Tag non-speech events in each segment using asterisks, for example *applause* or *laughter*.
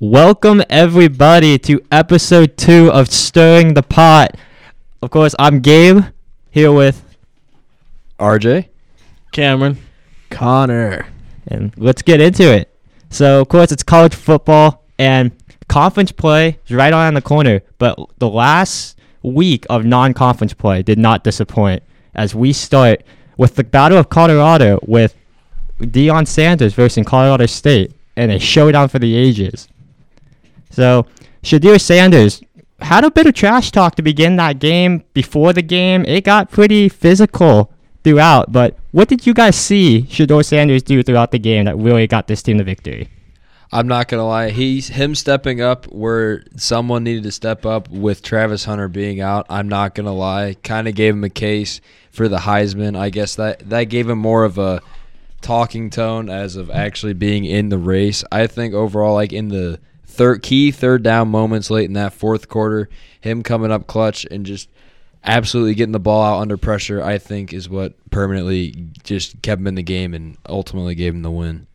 Welcome everybody to episode two of Stirring the Pot. Of course, I'm Gabe here with, RJ. Cameron. Connor. and let's get into it. So, of course, it's college football and conference play is right around the corner. But the last week of non-conference play did not disappoint as we start with the Battle of Colorado with Deion Sanders versus Colorado State and a showdown for the ages. So, Shedeur Sanders had a bit of trash talk to begin that game. Before the game, it got pretty physical throughout. But what did you guys see Shedeur Sanders do throughout the game that really got this team the victory? I'm not gonna lie, he's him stepping up where someone needed to step up with Travis Hunter being out. I'm not gonna lie, kind of gave him a case for the Heisman. I guess that that gave him more of a talking tone as of actually being in the race. I think overall, like in the third key third down moments late in that fourth quarter, him coming up clutch and just absolutely getting the ball out under pressure, I think is what permanently just kept him in the game and ultimately gave him the win.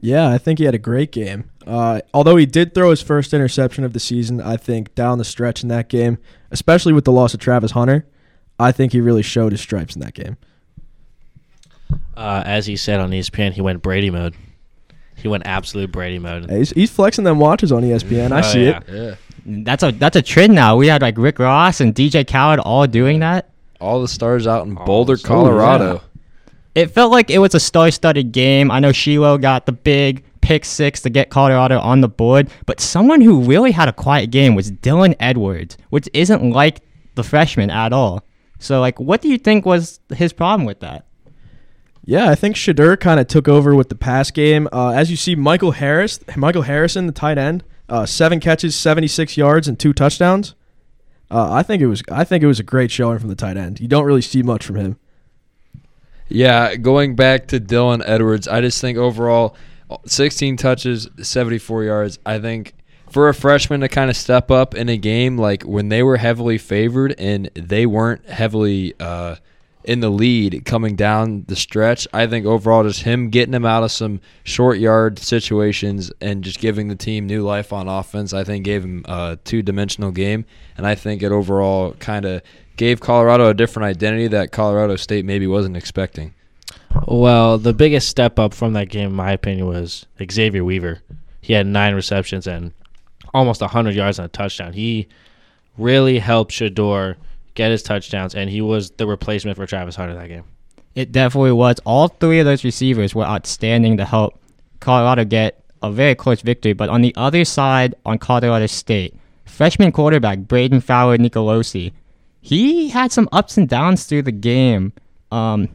Yeah, I think he had a great game. Uh, although he did throw his first interception of the season, I think down the stretch in that game, especially with the loss of Travis Hunter, I think he really showed his stripes in that game. Uh, as he said on ESPN, he went Brady mode. He went absolute Brady mode. Hey, He's, he's flexing them watches on ESPN. I Oh, see yeah. it. Yeah. That's a that's a trend now. We had like Rick Ross and DJ Khaled all doing that. All the stars out in Oh, Boulder, so- Colorado. It felt like it was a star-studded game. I know Shiloh got the big pick six to get Colorado on the board, but someone who really had a quiet game was Dylan Edwards, which isn't like the freshman at all. So, like, what do you think was his problem with that? Yeah, I think Shedeur kind of took over with the pass game. Uh, as you see, Michael Harris, Michael Harrison, the tight end, uh, seven catches, seventy-six yards, and two touchdowns. Uh, I think it was. I think it was a great showing from the tight end. You don't really see much from him. Yeah, going back to Dylan Edwards, I just think overall 16 touches, 74 yards. I think for a freshman to kind of step up in a game like when they were heavily favored and they weren't heavily uh, in the lead coming down the stretch, I think overall just him getting him out of some short yard situations and just giving the team new life on offense, I think gave him a two dimensional game. And I think it overall kind of gave Colorado a different identity that Colorado State maybe wasn't expecting. Well, the biggest step up from that game, in my opinion, was Xavier Weaver. He had nine receptions and almost 100 yards and a touchdown. He really helped Shedeur get his touchdowns, and he was the replacement for Travis Hunter that game. It definitely was. All three of those receivers were outstanding to help Colorado get a very close victory. But on the other side, on Colorado State, freshman quarterback Brayden Fowler Nicolosi, he had some ups and downs through the game. Um,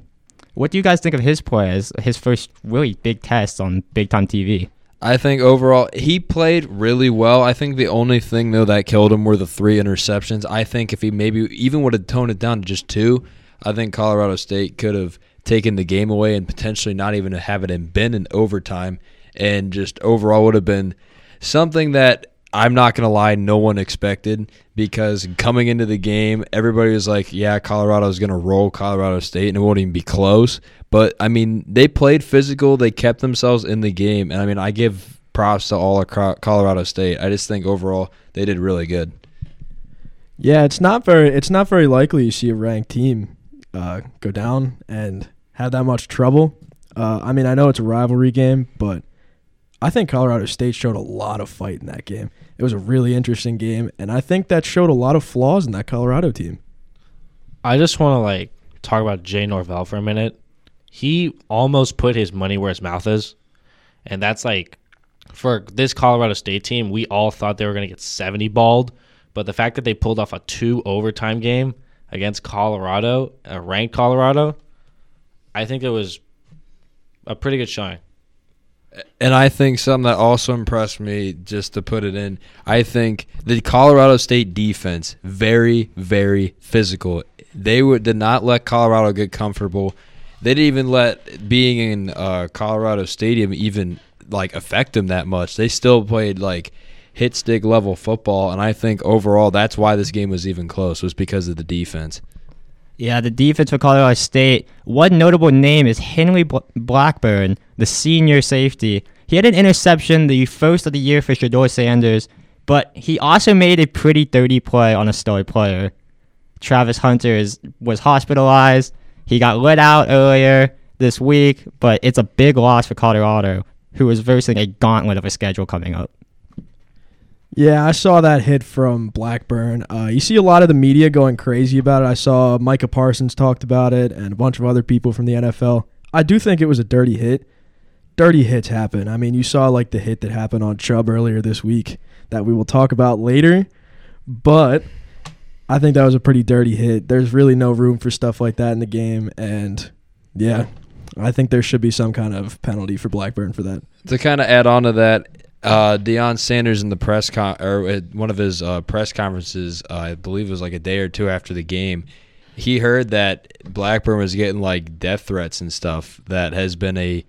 what do you guys think of his play as his first really big test on big time TV? I think overall he played really well. I think the only thing though that killed him were the three interceptions. I think if he maybe even would have toned it down to just two, I think Colorado State could have taken the game away and potentially not even have it in been in overtime and just overall would have been something that I'm not gonna lie, no one expected because coming into the game, everybody was like, "Yeah, Colorado's gonna roll Colorado State, and it won't even be close." But I mean, they played physical, they kept themselves in the game, and I mean, I give props to all of Colorado State. I just think overall they did really good. Yeah, it's not very it's not very likely you see a ranked team uh, go down and have that much trouble. Uh, I mean, I know it's a rivalry game, but I think Colorado State showed a lot of fight in that game. It was a really interesting game, and I think that showed a lot of flaws in that Colorado team. I just want to like talk about Jay Norvell for a minute. He almost put his money where his mouth is, and that's like for this Colorado State team. We all thought they were going to get seventy balled, but the fact that they pulled off a two overtime game against Colorado, a ranked Colorado, I think it was a pretty good showing. And I think something that also impressed me, just to put it in, I think the Colorado State defense very, very physical. They would did not let Colorado get comfortable. They didn't even let being in uh, Colorado Stadium even like affect them that much. They still played like hit stick level football, and I think overall that's why this game was even close was because of the defense. Yeah, the defense for Colorado State. One notable name is Henry Bl- Blackburn, the senior safety. he had an interception, the first of the year for Shedeur Sanders, but he also made a pretty dirty play on a star player. Travis Hunter is, was hospitalized. He got let out earlier this week, but it's a big loss for Colorado, who is versing a gauntlet of a schedule coming up. Yeah, I saw that hit from Blackburn. Uh, you see a lot of the media going crazy about it. I saw Micah Parsons talked about it and a bunch of other people from the NFL. I do think it was a dirty hit. Dirty hits happen. I mean, you saw like the hit that happened on Chubb earlier this week that we will talk about later. But I think that was a pretty dirty hit. There's really no room for stuff like that in the game. And yeah, I think there should be some kind of penalty for Blackburn for that. To kind of add on to that, uh, Deion Sanders in the press con or at one of his uh, press conferences, uh, I believe it was like a day or two after the game, he heard that Blackburn was getting like death threats and stuff. That has been a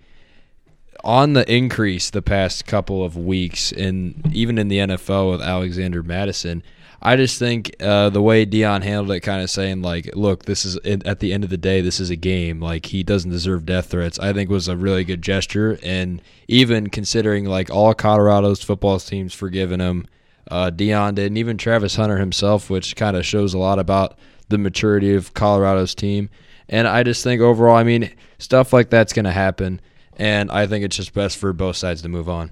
on the increase the past couple of weeks, and even in the NFL with Alexander Mattison. I just think uh, the way Deion handled it, kind of saying like, "Look, this is at the end of the day, this is a game. Like he doesn't deserve death threats." I think was a really good gesture, and even considering like all Colorado's football teams forgiving him, uh, Deion did, and even Travis Hunter himself, which kind of shows a lot about the maturity of Colorado's team. And I just think overall, I mean, stuff like that's going to happen, and I think it's just best for both sides to move on.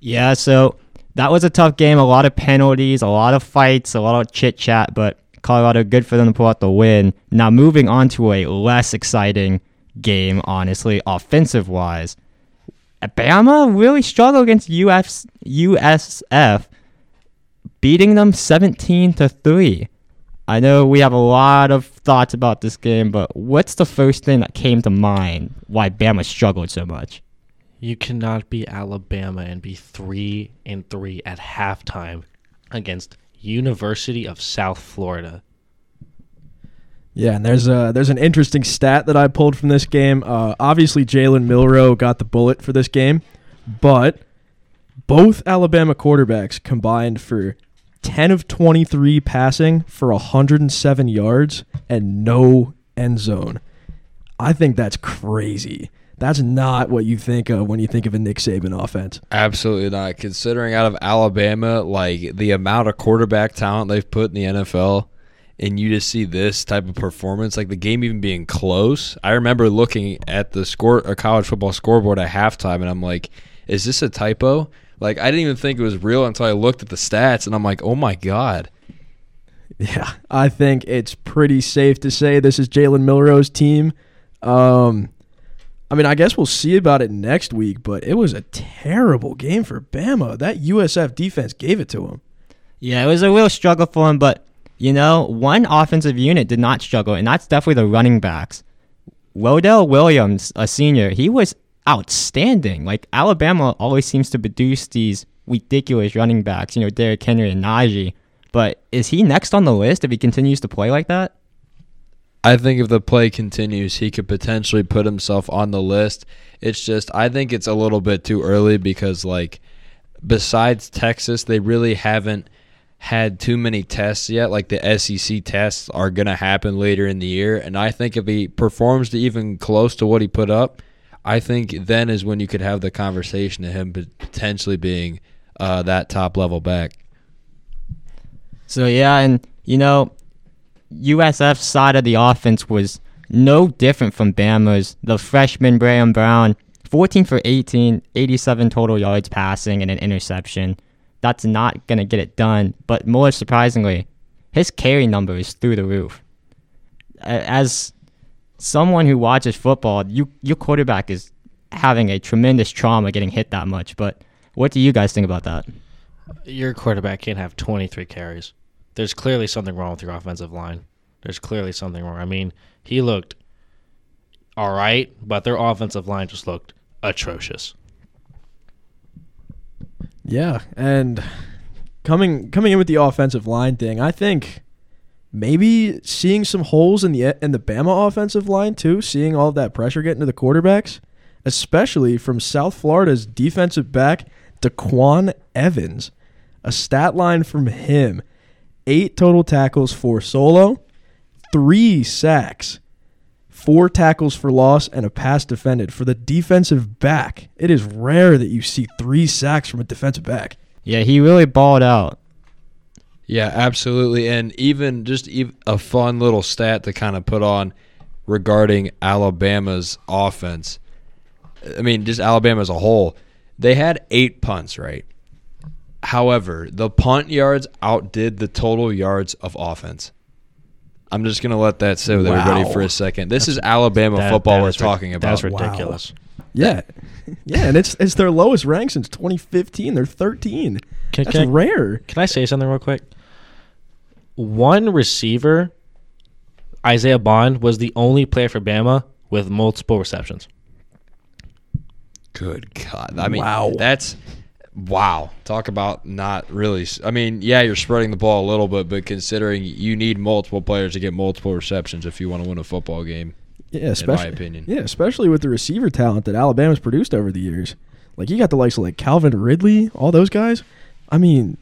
Yeah, so that was a tough game. A lot of penalties, a lot of fights, a lot of chit chat, but Colorado, good for them to pull out the win. Now, moving on to a less exciting game, honestly, offensive wise. Bama really struggled against UF, USF, beating them 17 to 3. I know we have a lot of thoughts about this game, but what's the first thing that came to mind why Bama struggled so much? You cannot be Alabama and be three and three at halftime against University of South Florida. Yeah, and there's a there's an interesting stat that I pulled from this game. Uh, obviously, Jalen Milroe got the bullet for this game, but both Alabama quarterbacks combined for 10 of 23 passing for 107 yards and no end zone. I think that's crazy. That's not what you think of when you think of a Nick Saban offense. Absolutely not. Considering out of Alabama, like the amount of quarterback talent they've put in the NFL, and you just see this type of performance, like the game even being close. I remember looking at the score, a college football scoreboard at halftime, and I'm like, is this a typo? Like I didn't even think it was real until I looked at the stats, and I'm like, oh my god. Yeah, I think it's pretty safe to say this is Jalen Milroe's team. Um, I mean, I guess we'll see about it next week, but it was a terrible game for Bama. That USF defense gave it to him. Yeah, it was a real struggle for him, but you know, one offensive unit did not struggle, and that's definitely the running backs. Roydell Williams, a senior, he was outstanding. Like Alabama always seems to produce these ridiculous running backs, you know, Derrick Henry and Najee. But is he next on the list if he continues to play like that? I think if the play continues, he could potentially put himself on the list. It's just I think it's a little bit too early because like besides Texas, they really haven't had too many tests yet. Like the SEC tests are going to happen later in the year, and I think if he performs to even close to what he put up, I think then is when you could have the conversation of him potentially being uh, that top level back. So yeah, and you know, USF's side of the offense was no different from Bama's. The freshman Graham Brown, 14 for 18, 87 total yards passing and an interception. That's not gonna get it done. But more surprisingly, his carry number is through the roof. As someone who watches football, you your quarterback is having a tremendous trauma getting hit that much. But what do you guys think about that? Your quarterback can't have 23 carries. There's clearly something wrong with your offensive line. There's clearly something wrong. I mean, he looked all right, but their offensive line just looked atrocious. Yeah, and coming coming in with the offensive line thing, I think maybe seeing some holes in the in the Bama offensive line too, seeing all that pressure getting to the quarterbacks, especially from South Florida's defensive back DeQuan Evans. A stat line from him: eight total tackles, four solo, three sacks, four tackles for loss, and a pass defended. For the defensive back, it is rare that you see three sacks from a defensive back. Yeah, he really balled out. Yeah, absolutely. And even just a fun little stat to kind of put on regarding Alabama's offense. I mean, just Alabama as a whole. They had eight punts, right? However, the punt yards outdid the total yards of offense. I'm just going to let that sit with everybody for a second. This is Alabama That- football that we're is ri- talking about. That's Wow. ridiculous. Yeah, *laughs* yeah, and it's it's their lowest rank since 2015. They're 13. Can, That's can, rare. can I say something real quick? One receiver, Isaiah Bond, was the only player for Bama with multiple receptions. Good God. I mean, Wow. that's wow. Talk about not really. I mean, yeah, you're spreading the ball a little bit, but considering you need multiple players to get multiple receptions if you want to win a football game, Yeah, in my opinion. yeah, especially with the receiver talent that Alabama's produced over the years. Like you got the likes of like Calvin Ridley, all those guys. I mean,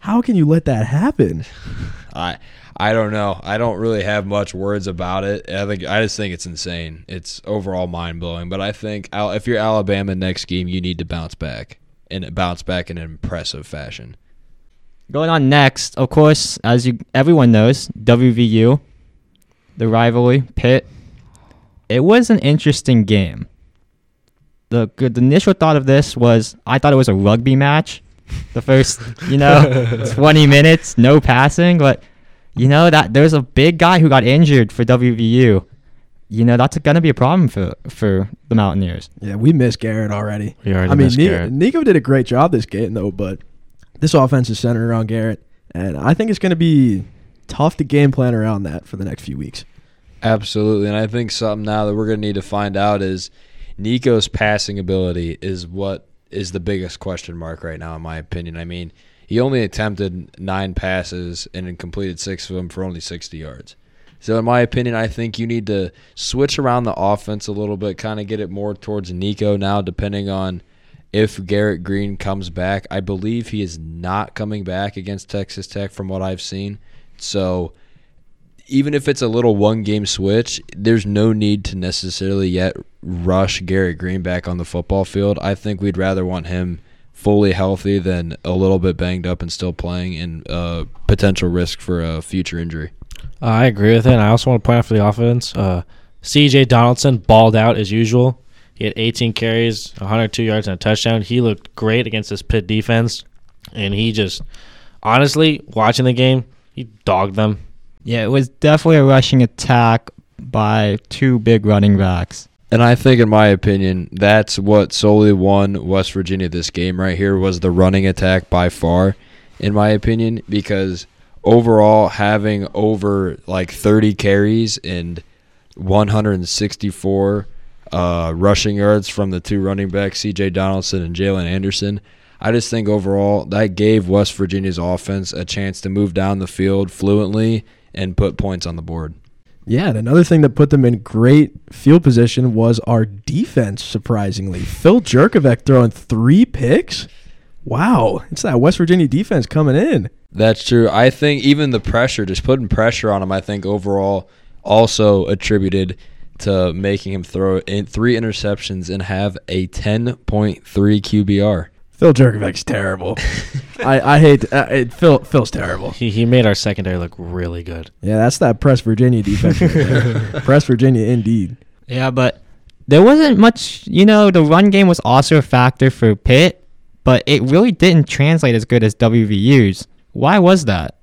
how can you let that happen? *laughs* I I don't know. I don't really have much words about it. I think I just think it's insane. It's overall mind blowing. But I think if you're Alabama next game, you need to bounce back and bounce back in an impressive fashion. Going on next, of course, as you everyone knows, WVU, the rivalry, Pitt. It was an interesting game. The good the initial thought of this was I thought it was a rugby match. The first, you know, *laughs* 20 minutes, no passing, but you know that there's a big guy who got injured for WVU. You know, that's going to be a problem for for the Mountaineers. Yeah, we miss Garrett already. We already I mean, miss Ni- Garrett. Nico did a great job this game though, but this offense is centered around Garrett, and I think it's going to be tough to game plan around that for the next few weeks. Absolutely, and I think something now that we're going to need to find out is Nico's passing ability is what is the biggest question mark right now, in my opinion. I mean, he only attempted nine passes and completed six of them for only 60 yards. So, in my opinion, I think you need to switch around the offense a little bit, kind of get it more towards Nico now, depending on if Garrett Green comes back. I believe he is not coming back against Texas Tech from what I've seen. So, even if it's a little one game switch, there's no need to necessarily yet rush Garrett Green back on the football field. I think we'd rather want him fully healthy than a little bit banged up and still playing and uh, potential risk for a future injury. I agree with it. And I also want to point out for the offense, uh, C.J. Donaldson balled out as usual. He had 18 carries, 102 yards, and a touchdown. He looked great against this pit defense, and he just, honestly, watching the game, he dogged them. Yeah, it was definitely a rushing attack by two big running backs. And I think, in my opinion, that's what solely won West Virginia this game right here was the running attack by far, in my opinion, because overall having over like 30 carries and 164 uh, rushing yards from the two running backs, C.J. Donaldson and Jalen Anderson. I just think overall that gave West Virginia's offense a chance to move down the field fluently and put points on the board. Yeah, and another thing that put them in great field position was our defense. Surprisingly, Phil Jurkovec throwing three picks. Wow, it's that West Virginia defense coming in. That's true. I think even the pressure, just putting pressure on him, I think overall also attributed to making him throw in three interceptions and have a 10.3 QBR. Phil Jurkovec's terrible. *laughs* I, I hate uh, it, Phil. Phil's terrible. He, he made our secondary look really good. Yeah, that's that Press Virginia defense. Right there. *laughs* Press Virginia, indeed. Yeah, but there wasn't much, you know, the run game was also a factor for Pitt, but it really didn't translate as good as WVU's. Why was that?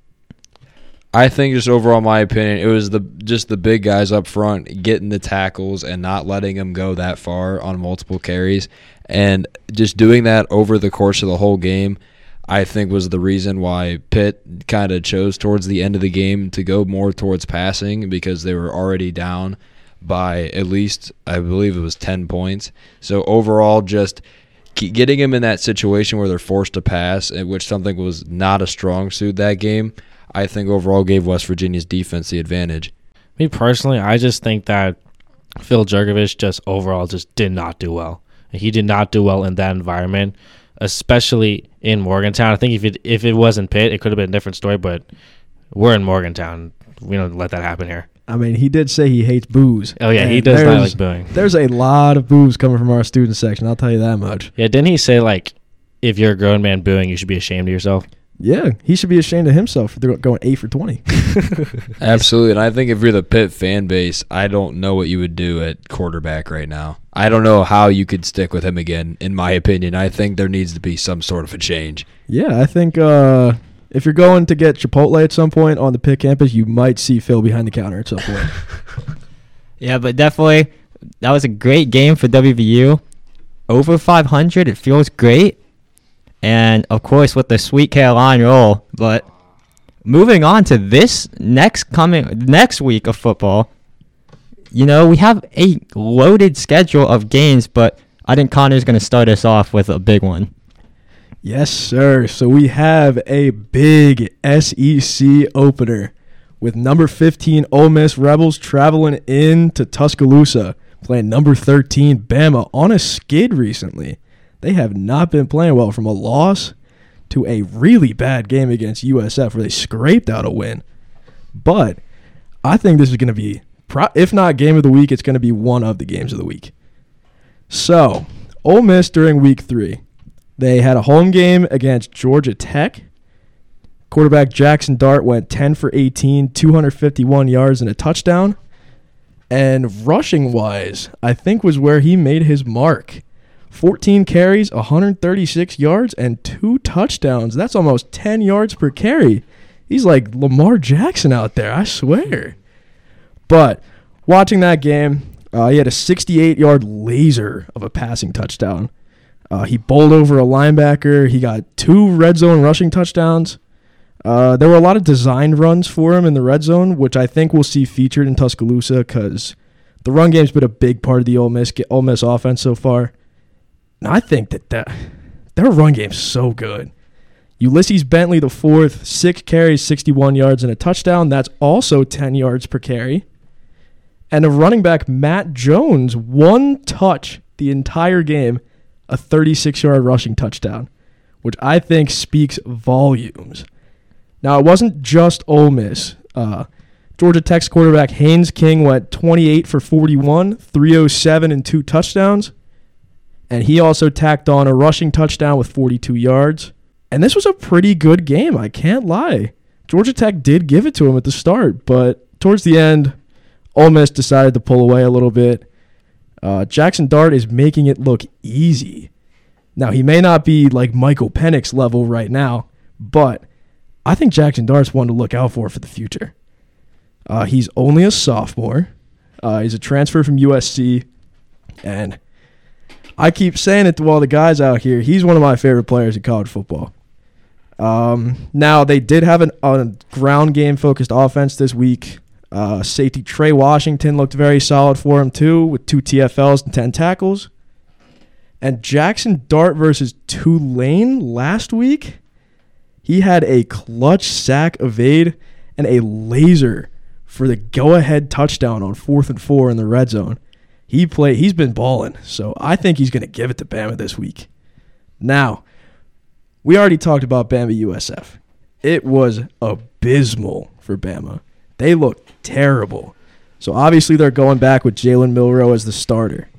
I think just overall, my opinion, it was the just the big guys up front getting the tackles and not letting them go that far on multiple carries, and just doing that over the course of the whole game. I think was the reason why Pitt kind of chose towards the end of the game to go more towards passing because they were already down by at least I believe it was 10 points. So overall just getting them in that situation where they're forced to pass, which something was not a strong suit that game, I think overall gave West Virginia's defense the advantage. Me personally, I just think that Phil Jurkovec just overall just did not do well. He did not do well in that environment, especially in Morgantown. I think if it if it wasn't Pitt, it could have been a different story. But we're in Morgantown. We don't let that happen here. I mean, he did say he hates booze. Oh yeah, he does not there's- like booing. There's a lot of booze coming from our student section. I'll tell you that much. Yeah, didn't he say like, if you're a grown man booing, you should be ashamed of yourself? Yeah, he should be ashamed of himself for they're going eight for twenty. *laughs* Absolutely. And I think if you're the Pitt fan base, I don't know what you would do at quarterback right now. I don't know how you could stick with him again, in my opinion. I think there needs to be some sort of a change. Yeah, I think uh, if you're going to get Chipotle at some point on the Pitt campus, you might see Phil behind the counter at some point. *laughs* Yeah, but definitely that was a great game for WVU. Over 500, it feels great. And of course, with the Sweet Caroline roll. But moving on to this next coming next week of football, you know, we have a loaded schedule of games, but I think Connor's going to start us off with a big one. Yes, sir. So we have a big SEC opener with number 15 Ole Miss Rebels traveling into Tuscaloosa, playing number 13 Bama on a skid recently. They have not been playing well from a loss to a really bad game against USF where they scraped out a win. But I think this is going to be, pro- if not game of the week, it's going to be one of the games of the week. So, Ole Miss during week three. They had a home game against Georgia Tech. Quarterback Jackson Dart went 10 for 18, 251 yards and a touchdown. And rushing wise, I think was where he made his mark. 14 carries, 136 yards, and two touchdowns. That's almost 10 yards per carry. He's like Lamar Jackson out there, I swear. But watching that game, uh, he had a 68 yard laser of a passing touchdown. Uh, he bowled over a linebacker. He got two red zone rushing touchdowns. Uh, there were a lot of designed runs for him in the red zone, which I think we'll see featured in Tuscaloosa because the run game's been a big part of the Ole Miss Ole Miss offense so far. And I think that, that their run game's so good. Ulysses Bentley, the fourth, six carries, 61 yards, and a touchdown. That's also 10 yards per carry. And a running back, Matt Jones, one touch the entire game, a 36 yard rushing touchdown, which I think speaks volumes. Now, it wasn't just Ole Miss. Uh, Georgia Tech's quarterback Haynes King went 28 for 41, 307, and two touchdowns. And he also tacked on a rushing touchdown with 42 yards. And this was a pretty good game, I can't lie. Georgia Tech did give it to him at the start, but towards the end, Ole Miss decided to pull away a little bit. Uh, Jackson Dart is making it look easy. Now, he may not be like Michael Penix level right now, but I think Jackson Dart's one to look out for for the future. Uh, he's only a sophomore. Uh, he's a transfer from USC, and I keep saying it to all the guys out here. He's one of my favorite players in college football. Um, now they did have an, a ground game focused offense this week. Uh, safety Trey Washington looked very solid for him too, with two TFLs and ten tackles. And Jackson Dart versus Tulane last week, he had a clutch sack evade and a laser for the go-ahead touchdown on fourth and four in the red zone. He play he's been balling, so I think he's going to give it to Bama this week. Now, we already talked about Bama USF. It was abysmal for Bama. They look terrible. So obviously they're going back with Jalen Milroe as the starter.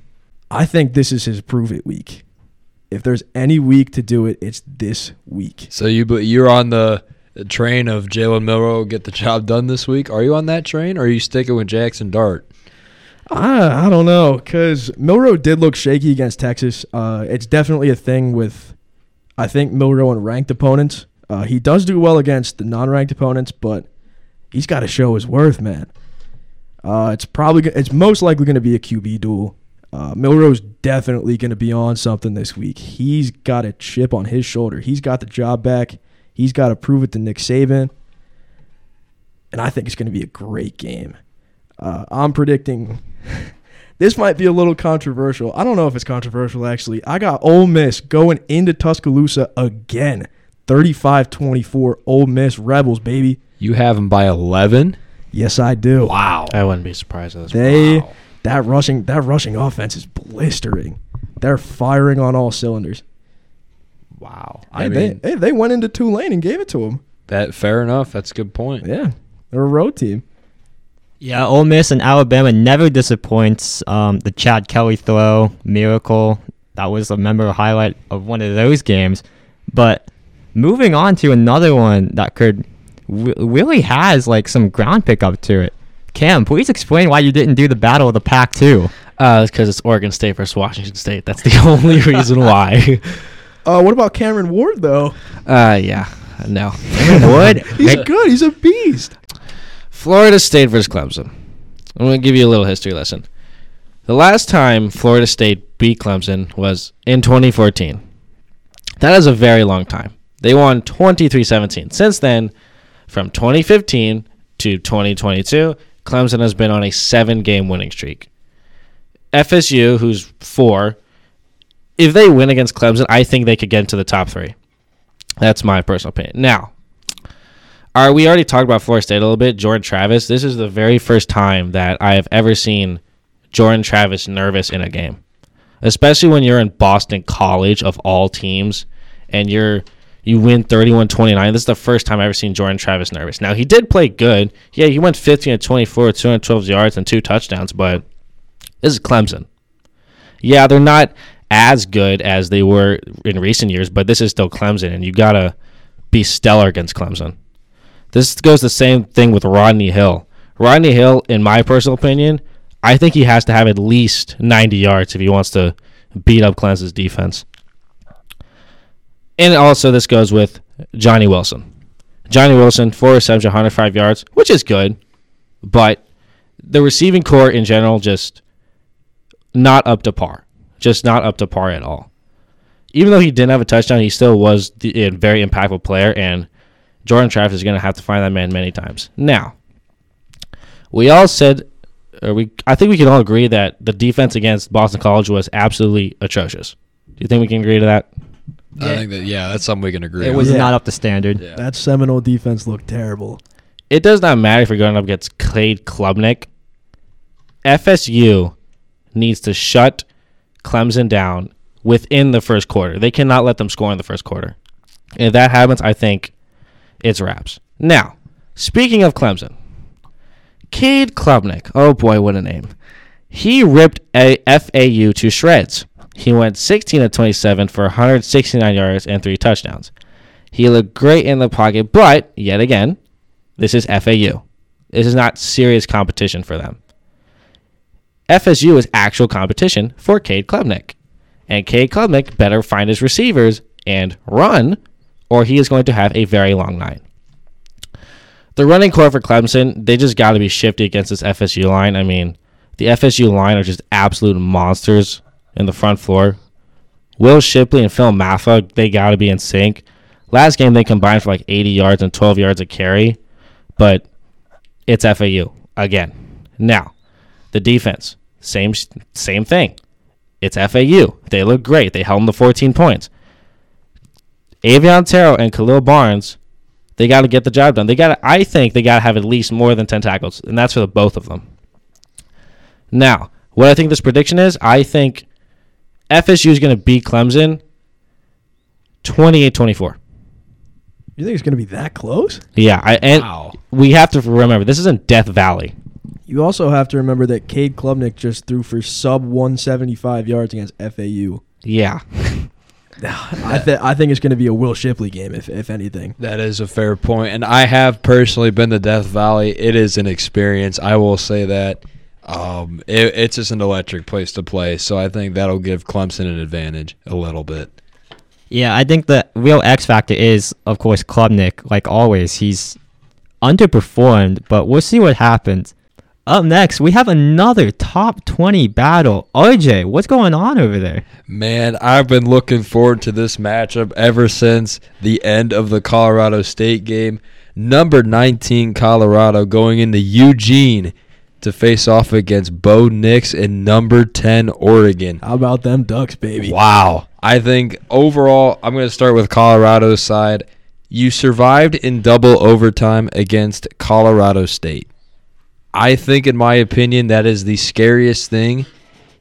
I think this is his prove it week. If there's any week to do it, it's this week. So you but you're on the train of Jalen Milroe get the job done this week. Are you on that train, or are you sticking with Jackson Dart? I, I don't know because Milroe did look shaky against Texas. Uh, it's definitely a thing with, I think Milroe and ranked opponents. Uh, he does do well against the non-ranked opponents, but he's got to show his worth, man. Uh, it's probably it's most likely going to be a QB duel. Uh, Milroe's definitely going to be on something this week. He's got a chip on his shoulder. He's got the job back. He's got to prove it to Nick Saban, and I think it's going to be a great game. Uh, I'm predicting *laughs* this might be a little controversial. I don't know if it's controversial actually. I got Ole Miss going into Tuscaloosa again. 35-24 Ole Miss Rebels, baby. You have them by eleven. Yes, I do. Wow. I wouldn't be surprised at this. They Wow. that rushing that rushing offense is blistering. They're firing on all cylinders. Wow. Hey, I they, hey, they went into Tulane and gave it to them. that fair enough. That's a good point. Yeah, they're a road team. Yeah, Ole Miss and Alabama never disappoints. Um, the Chad Kelly throw, miracle. That was a memorable highlight of one of those games. But moving on to another one that could w- really has like some ground pickup to it. Cam, please explain why you didn't do the Battle of the Pac too. Uh, because it's Oregon State versus Washington State. That's the *laughs* only reason why. *laughs* Uh, what about Cameron Ward though? Uh, yeah, no. *laughs* Wood, He's good. He's a beast. Florida State versus Clemson. I'm going to give you a little history lesson. The last time Florida State beat Clemson was in 2014. That is a very long time. They won 23 17. Since then, from 2015 to 2022, Clemson has been on a seven game winning streak. FSU, who's four, if they win against Clemson, I think they could get into the top three. That's my personal opinion. Now, are we already talked about Florida State a little bit? Jordan Travis. This is the very first time that I have ever seen Jordan Travis nervous in a game, especially when you're in Boston College of all teams, and you're you win 31-29. This is the first time I've ever seen Jordan Travis nervous. Now he did play good. Yeah, he went 15 to 24, 212 yards and two touchdowns, but this is Clemson. Yeah, they're not as good as they were in recent years, but this is still Clemson, and you gotta be stellar against Clemson. This goes the same thing with Rodney Hill. Rodney Hill, in my personal opinion, I think he has to have at least 90 yards if he wants to beat up Clemson's defense. And also, this goes with Johnny Wilson. Johnny Wilson, four receptions, 105 yards, which is good, but the receiving core in general just not up to par. Just not up to par at all. Even though he didn't have a touchdown, he still was a very impactful player, and Jordan Travis is going to have to find that man many times. Now, we all said, or we, I think we can all agree that the defense against Boston College was absolutely atrocious. Do you think we can agree to that? I think that yeah, that's something we can agree. it on. was Yeah. not up to standard. Yeah. That Seminole defense looked terrible. It does not matter if you're going up against Cade Klubnik. FSU needs to shut Clemson down within the first quarter. They cannot let them score in the first quarter. If that happens, I think it's wraps. Now, speaking of Clemson, Cade Klubnik. Oh boy, what a name. He ripped a FAU to shreds. He went 16 of 27 for 169 yards and three touchdowns. He looked great in the pocket, but yet again, this is FAU. This is not serious competition for them. FSU is actual competition for Cade Klubnik. And Cade Klubnik better find his receivers and run, or he is going to have a very long night. The running core for Clemson, they just got to be shifty against this FSU line. I mean, the FSU line are just absolute monsters in the front floor. Will Shipley and Phil Mafah, they got to be in sync. Last game, they combined for like 80 yards and 12 yards of carry, but it's FAU again. Now, the defense, same same thing. It's FAU. They look great. They held them to 14 points. Avieon Terrell and Khalil Barnes, they got to get the job done. They got. I think they got to have at least more than 10 tackles, and that's for the both of them. Now, what I think this prediction is, I think FSU is going to beat Clemson 28-24. You think it's going to be that close? Yeah, I, and Wow. we have to remember this isn't Death Valley. You also have to remember that Cade Klubnik just threw for sub 175 yards against FAU. Yeah, *laughs* I, th- I think it's going to be a Will Shipley game, if, if anything. That is a fair point, and I have personally been to Death Valley. It is an experience. I will say that. Um, it, it's just an electric place to play, so I think that'll give Clemson an advantage a little bit. Yeah, I think the real X factor is, of course, Klubnik. Like always, he's underperformed, but we'll see what happens. Up next, we have another top 20 battle. RJ, what's going on over there? Man, I've been looking forward to this matchup ever since the end of the Colorado State game. Number 19 Colorado going into Eugene to face off against Bo Nix and number 10 Oregon. How about them Ducks, baby? Wow. I think overall, I'm going to start with Colorado's side. You survived in double overtime against Colorado State. I think, in my opinion, that is the scariest thing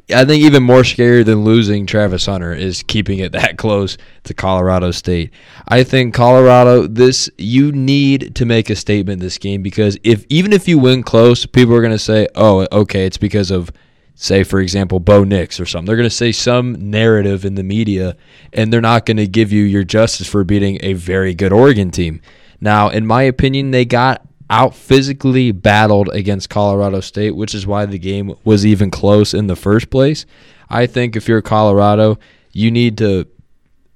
I think even more scary than losing Travis Hunter is keeping it that *laughs* close to Colorado State. I think Colorado this you need to make a statement this game because if even if you win close, people are going to say, "Oh, okay, it's because of say for example Bo Nix or something." They're going to say some narrative in the media and they're not going to give you your justice for beating a very good Oregon team. Now, in my opinion, they got out physically battled against Colorado State, which is why the game was even close in the first place. I think if you're Colorado, you need to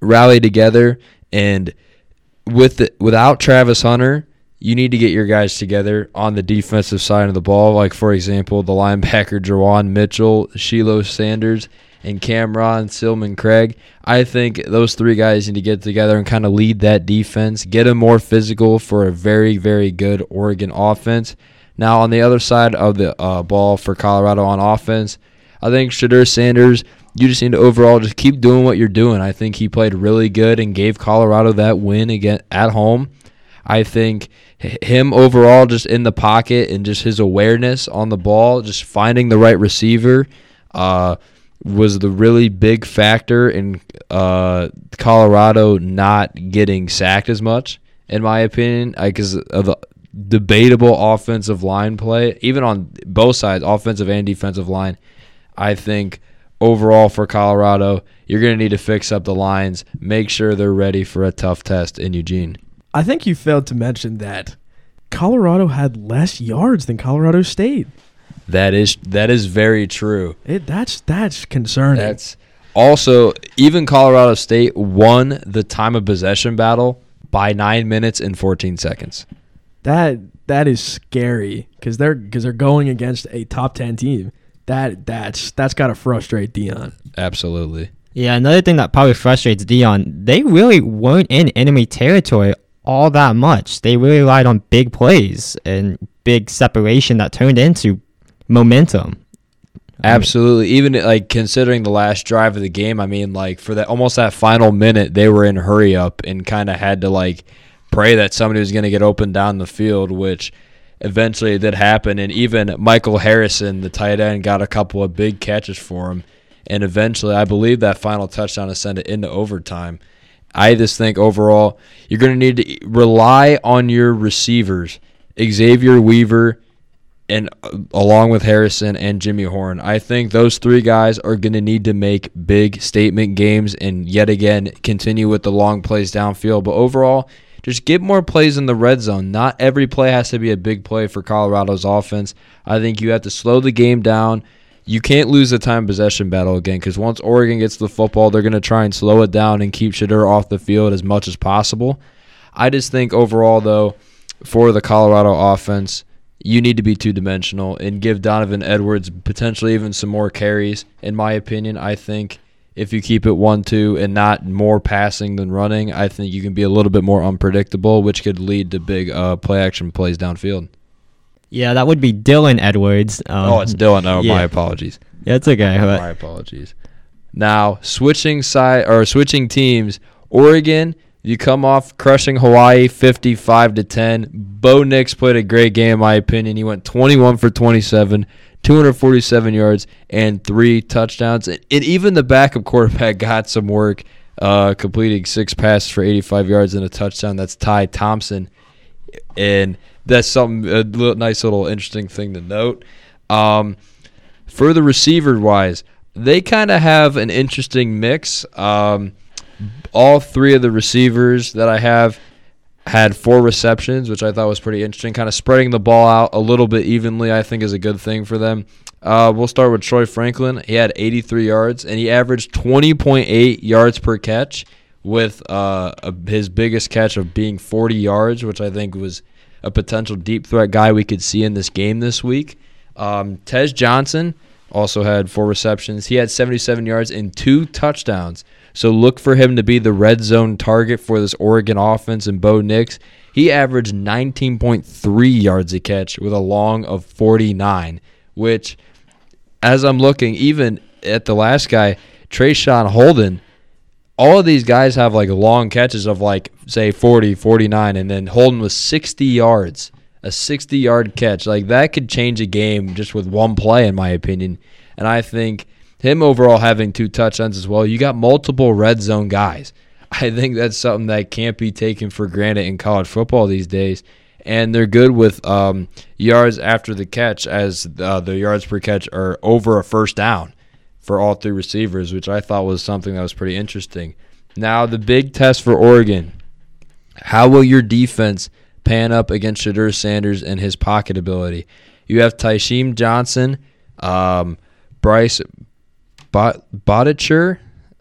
rally together and with the, without Travis Hunter, you need to get your guys together on the defensive side of the ball. Like for example, the linebacker Jawan Mitchell, Shiloh Sanders, and Cameron Silmon Craig. I think those three guys need to get together and kind of lead that defense, get them more physical for a very, very good Oregon offense. Now, on the other side of the uh, ball for Colorado on offense, I think Shedeur Sanders, you just need to overall just keep doing what you're doing. I think he played really good and gave Colorado that win again at home. I think him overall just in the pocket and just his awareness on the ball, just finding the right receiver, uh, was the really big factor in uh, Colorado not getting sacked as much, in my opinion, because of the debatable offensive line play, even on both sides, offensive and defensive line. I think overall for Colorado, you're going to need to fix up the lines, make sure they're ready for a tough test in Eugene. I think you failed to mention that Colorado had less yards than Colorado State. That is that is very true. It that's that's concerning. That's also even Colorado State won the time of possession battle by nine minutes and fourteen seconds. that that is scary because they're because they're going against a top ten team. That that's that's got to frustrate Deion. Absolutely. Yeah, another thing that probably frustrates Deion, they really weren't in enemy territory all that much. They really relied on big plays and big separation that turned into momentum. Absolutely. Even like considering the last drive of the game, I mean, like for that almost that final minute, they were in hurry up and kind of had to like pray that somebody was going to get open down the field, which eventually did happen. And even Michael Harrison, the tight end, got a couple of big catches for him. And eventually, I believe that final touchdown to send it into overtime. I just think overall, you're going to need to rely on your receivers, Xavier Weaver and uh, along with Harrison and Jimmy Horn, I think those three guys are going to need to make big statement games and yet again continue with the long plays downfield. But overall, just get more plays in the red zone. Not every play has to be a big play for Colorado's offense. I think you have to slow the game down. You can't lose the time possession battle again because once Oregon gets the football, they're going to try and slow it down and keep Shedeur off the field as much as possible. I just think overall, though, for the Colorado offense, you need to be two dimensional and give Donovan Edwards potentially even some more carries. In my opinion, I think if you keep it one two and not more passing than running, I think you can be a little bit more unpredictable, which could lead to big uh, play action plays downfield. Yeah, that would be Dylan Edwards. Um, oh, it's Dylan. Oh, yeah. my apologies. Yeah, it's okay. but- My apologies. Now switching side or switching teams, Oregon. You come off crushing Hawaii 55 to 10. Bo Nix played a great game, in my opinion. He went 21 for 27, 247 yards, and three touchdowns. And even the backup quarterback *laughs* got some work, uh, completing six passes for 85 yards and a touchdown. That's Ty Thompson. And that's something, a little, nice little interesting thing to note. Um, for the receiver wise, they kind of have an interesting mix. Um, all three of the receivers that I have had four receptions, which I thought was pretty interesting. Kind of spreading the ball out a little bit evenly, I think, is a good thing for them. Uh, we'll start with Troy Franklin. He had 83 yards, and he averaged 20.8 yards per catch, with uh, a, his biggest catch of being 40 yards, which I think was a potential deep threat guy we could see in this game this week. Um, Tez Johnson also had four receptions. He had 77 yards and two touchdowns. So look for him to be the red zone target for this Oregon offense and Bo Nix. He averaged 19.3 yards a catch with a long of 49, which, as I'm looking, even at the last guy, Traeshon Holden, all of these guys have like long catches of like, say, 40, 49, and then Holden was 60 yards, a 60 yard catch. Like that could change a game just with one play, in my opinion. And I think him overall having two touchdowns as well. You got multiple red zone guys. I think that's something that can't be taken for granted in college football these days. And they're good with um, yards after the catch, as uh, the yards per catch are over a first down for all three receivers, which I thought was something that was pretty interesting. Now, the big test for Oregon how will your defense pan up against Shedeur Sanders and his pocket ability? You have Tysheem Johnson, um, Bryce Bot- Botticher.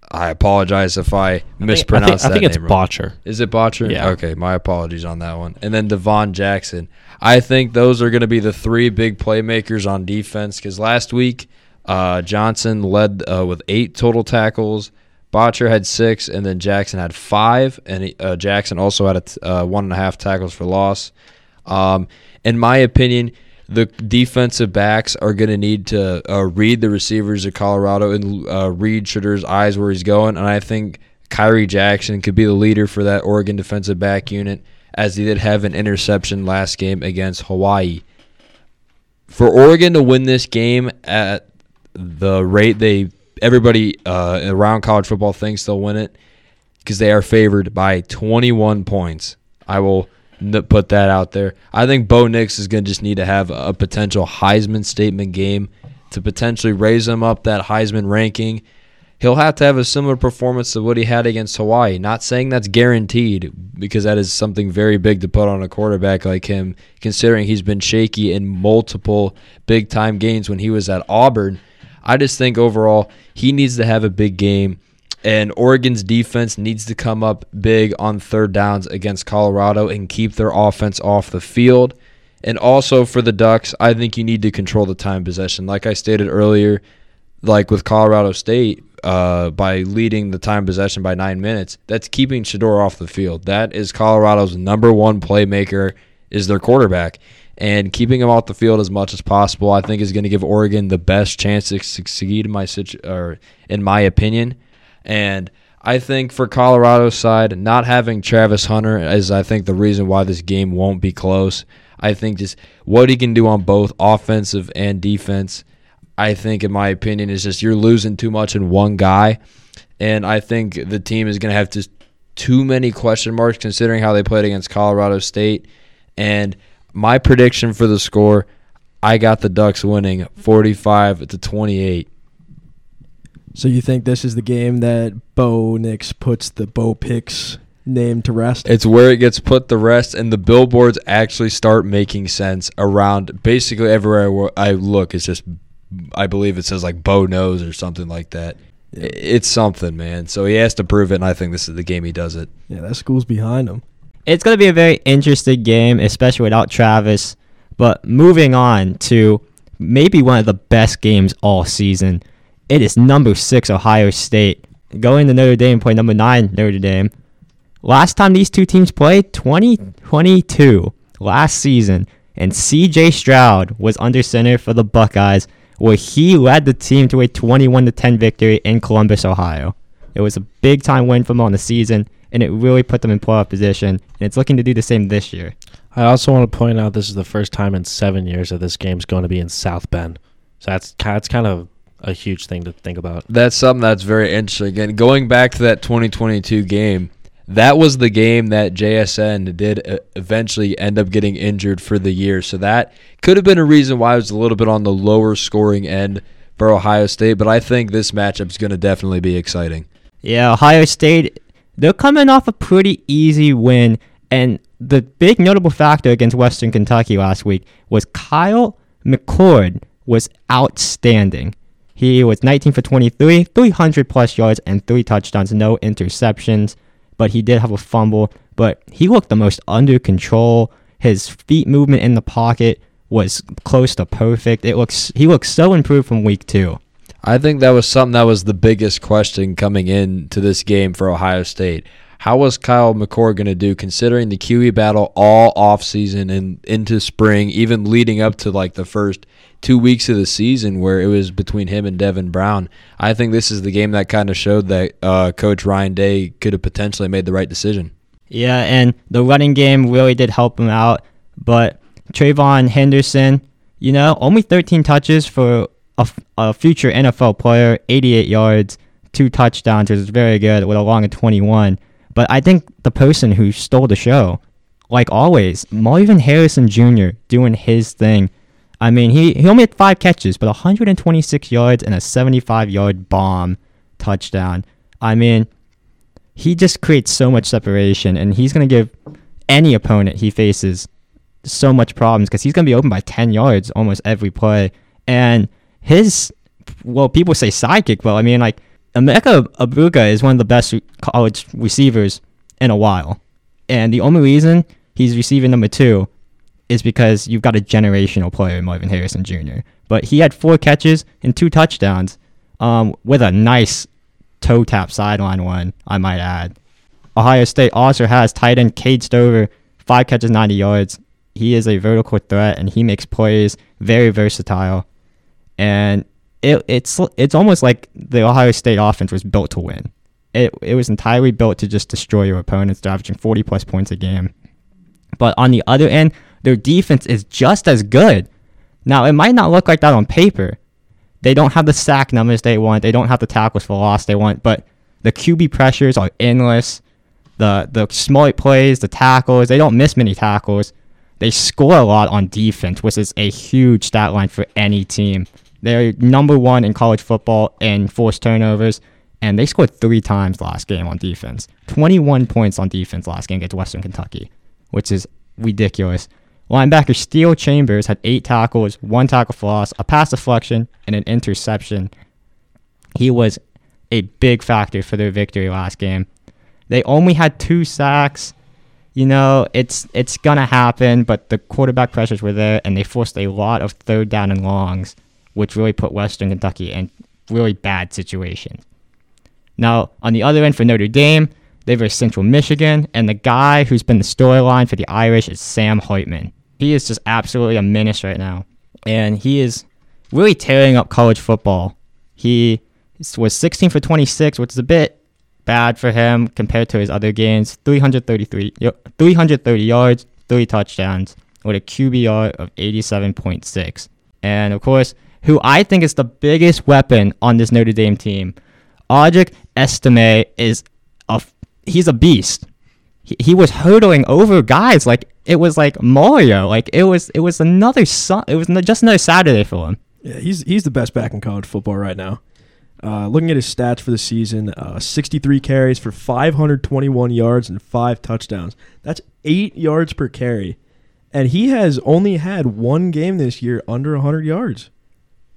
I apologize if I mispronounced I think, I think that it's name wrong. Botcher. Is it Botcher? Yeah. Okay, my apologies on that one. And then Devon Jackson. I think those are going to be the three big playmakers on defense because last week uh, Johnson led uh, with eight total tackles. Botcher had six, and then Jackson had five, and he, uh, Jackson also had a t- uh, one and a half tackles for loss. Um, in my opinion, the defensive backs are going to need to uh, read the receivers of Colorado and uh, read Shedeur's eyes where he's going. And I think Khyree Jackson could be the leader for that Oregon defensive back unit, as he did have an interception last game against Hawaii. For Oregon to win this game at the rate they everybody uh, around college football thinks they'll win it because they are favored by 21 points. I will put that out there. I think Bo Nix is going to just need to have a potential Heisman statement game to potentially raise him up that Heisman ranking. He'll have to have a similar performance to what he had against Hawaii. Not saying that's guaranteed because that is something very big to put on a quarterback like him, considering he's been shaky in multiple big time games when he was at Auburn. I just think overall he needs to have a big game and Oregon's defense needs to come up big on third downs against Colorado and keep their offense off the field. And also for the Ducks, I think you need to control the time possession. Like I stated earlier, like with Colorado State, uh, by leading the time possession by nine minutes, that's keeping Shedeur off the field. That is Colorado's number one playmaker, is their quarterback. And keeping him off the field as much as possible, I think, is going to give Oregon the best chance to succeed. In my situ- or in my opinion, and I think for Colorado's side, not having Travis Hunter is, I think, the reason why this game won't be close. I think just what he can do on both offensive and defense, I think, in my opinion, is just you're losing too much in one guy. And I think the team is going to have just too many question marks considering how they played against Colorado State. And my prediction for the score, I got the Ducks winning 45 to 28. So you think this is the game that Bo Nix puts the Bo Picks name to rest? It's where it gets put to rest, and the billboards actually start making sense around basically everywhere I look. It's just, I believe it says like Bo knows or something like that. Yeah. It's something, man. So he has to prove it, and I think this is the game he does it. Yeah, that school's behind him. It's going to be a very interesting game, especially without Travis. But moving on to maybe one of the best games all season. It is number six Ohio State going to Notre Dame, play number nine Notre Dame. Last time these two teams played, 2022, last season, and C.J. Stroud was under center for the Buckeyes, where he led the team to a 21 to 10 victory in Columbus, Ohio. It was a big time win for them on the season, and it really put them in playoff position. And it's looking to do the same this year. I also want to point out this is the first time in seven years that this game's going to be in South Bend. So that's that's kind of a huge thing to think about. That's something that's very interesting. And going back to that 2022 game, that was the game that JSN did uh, eventually end up getting injured for the year. So that could have been a reason why it was a little bit on the lower scoring end for Ohio State. But I think this matchup is going to definitely be exciting. Yeah, Ohio State, they're coming off a pretty easy win. And the big notable factor against Western Kentucky last week was Kyle McCord was outstanding. He was 19 for 23, 300 plus yards, and three touchdowns, no interceptions. But he did have a fumble. But he looked the most under control. His feet movement in the pocket was close to perfect. It looks he looks so improved from week two. I think that was something that was the biggest question coming into this game for Ohio State. How was Kyle McCord going to do considering the QB battle all offseason and into spring, even leading up to like the first two weeks of the season where it was between him and Devin Brown? I think this is the game that kind of showed that uh, Coach Ryan Day could have potentially made the right decision. Yeah, and the running game really did help him out. But TreVeyon Henderson, you know, only 13 touches for a, a future NFL player, 88 yards, two touchdowns, which is very good with a long of 21. But I think the person who stole the show, like always, Marvin Harrison Jr. doing his thing. I mean, he, he only had five catches, but 126 yards and a 75 yard bomb touchdown. I mean, he just creates so much separation, and he's going to give any opponent he faces so much problems because he's going to be open by 10 yards almost every play. And his, well, people say sidekick, but I mean, like, Emeka Egbuka is one of the best college receivers in a while. And the only reason he's receiving number two is because you've got a generational player, Marvin Harrison Jr. But he had four catches and two touchdowns um, with a nice toe tap sideline one, I might add. Ohio State also has tight end Cade Stover, five catches, 90 yards. He is a vertical threat and he makes plays very versatile. And it, it's it's almost like the Ohio State offense was built to win. It it was entirely built to just destroy your opponents, They're averaging 40 plus points a game. But on the other end, their defense is just as good. Now, it might not look like that on paper. They don't have the sack numbers they want. They don't have the tackles for loss they want. But the QB pressures are endless. The the smart plays, the tackles, they don't miss many tackles. They score a lot on defense, which is a huge stat line for any team. They're number one in college football in forced turnovers, and they scored three times last game on defense. 21 points on defense last game against Western Kentucky, which is ridiculous. Linebacker Steele Chambers had eight tackles, one tackle for loss, a pass deflection, and an interception. He was a big factor for their victory last game. They only had two sacks. You know, it's it's gonna happen, but the quarterback pressures were there, and they forced a lot of third down and longs, which really put Western Kentucky in really bad situations. Now, on the other end for Notre Dame, they versus Central Michigan, and the guy who's been the storyline for the Irish is Sam Hartman. He is just absolutely a menace right now, and he is really tearing up college football. He was 16 for 26, which is a bit bad for him compared to his other games. 333, 330 yards, three touchdowns, with a QBR of 87.6. And of course, who I think is the biggest weapon on this Notre Dame team, Audric Estime is a he's a beast. He, he was hurdling over guys like it was like Mario. Like it was it was another su- it was just another Saturday for him. Yeah, he's he's the best back in college football right now. Uh, looking at his stats for the season, uh, 63 carries for 521 yards and five touchdowns. That's eight yards per carry, and he has only had one game this year under 100 yards.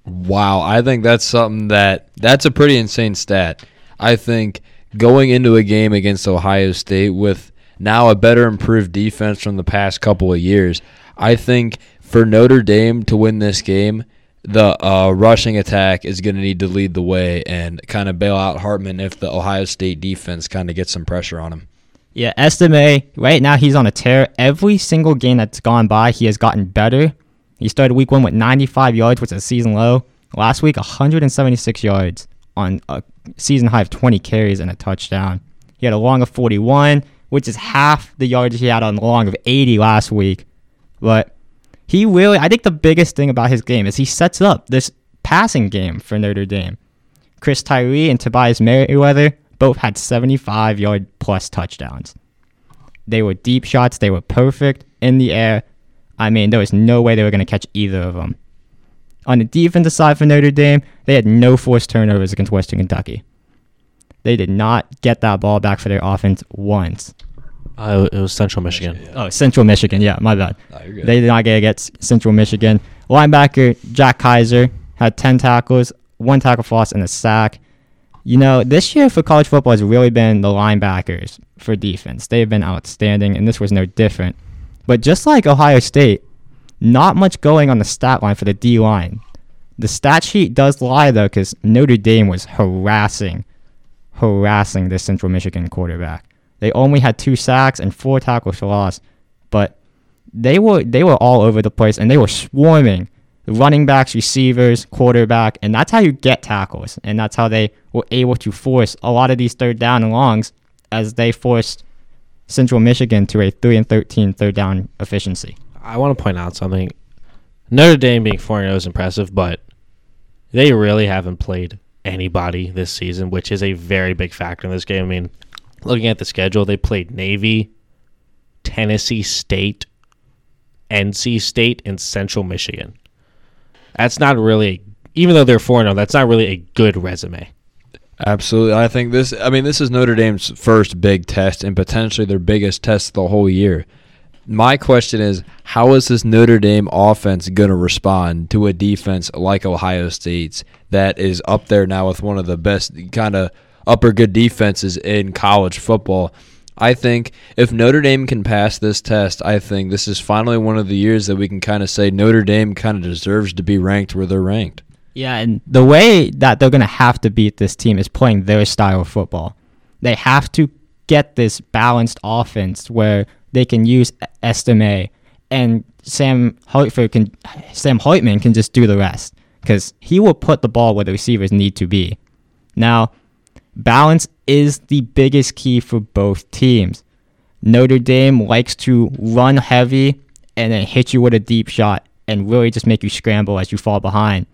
Wow, I think that's something that that's a pretty insane stat. I think going into a game against Ohio State with now a better improved defense from the past couple of years, I think for Notre Dame to win this game, the uh, rushing attack is going to need to lead the way and kind of bail out Hartman if the Ohio State defense kind of gets some pressure on him. Yeah, Estime, right now he's on a tear. Every single game that's gone by, he has gotten better. He started week one with 95 yards, which is a season low. Last week, 176 yards on a season high of 20 carries and a touchdown. He had a long of 41, which is half the yards he had on the long of 80 last week. But he really, I think the biggest thing about his game is he sets up this passing game for Notre Dame. Chris Tyree and Tobias Merriweather both had 75 yard plus touchdowns. They were deep shots, they were perfect in the air. I mean, there was no way they were going to catch either of them. On the defensive side for Notre Dame, they had no forced turnovers against Western Kentucky. They did not get that ball back for their offense once. Uh, it was Central Michigan. Oh, Central Michigan. Yeah, my bad. No, you're good. They did not get against Central Michigan. Linebacker Jack Kiser had 10 tackles, one tackle for loss, and a sack. You know, this year for college football has really been the linebackers for defense. They've been outstanding, and this was no different. But just like Ohio State, not much going on the stat line for the D line. The stat sheet does lie, though, because Notre Dame was harassing, harassing the Central Michigan quarterback. They only had two sacks and four tackles for loss, but they were they were all over the place and they were swarming running backs, receivers, quarterback, and that's how you get tackles, and that's how they were able to force a lot of these third down and longs as they forced Central Michigan to a three and 13 third down efficiency. I want to point out something. Notre Dame being 4 0 is impressive, but They really haven't played anybody this season, which is a very big factor in this game. I mean, looking at the schedule, they played Navy, Tennessee State, NC State, and Central Michigan. That's not really, even though they're 4 0, that's not really a good resume. Absolutely. I think this I mean this is Notre Dame's first big test and potentially their biggest test the whole year. My question is how is this Notre Dame offense going to respond to a defense like Ohio State's that is up there now with one of the best kind of upper good defenses in college football? I think if Notre Dame can pass this test, I think this is finally one of the years that we can kind of say Notre Dame kind of deserves to be ranked where they're ranked. Yeah, and the way that they're going to have to beat this team is playing their style of football. They have to get this balanced offense where they can use Estime and Sam Hartford can Sam Hartman can just do the rest because he will put the ball where the receivers need to be. Now, balance is the biggest key for both teams. Notre Dame likes to run heavy and then hit you with a deep shot and really just make you scramble as you fall behind.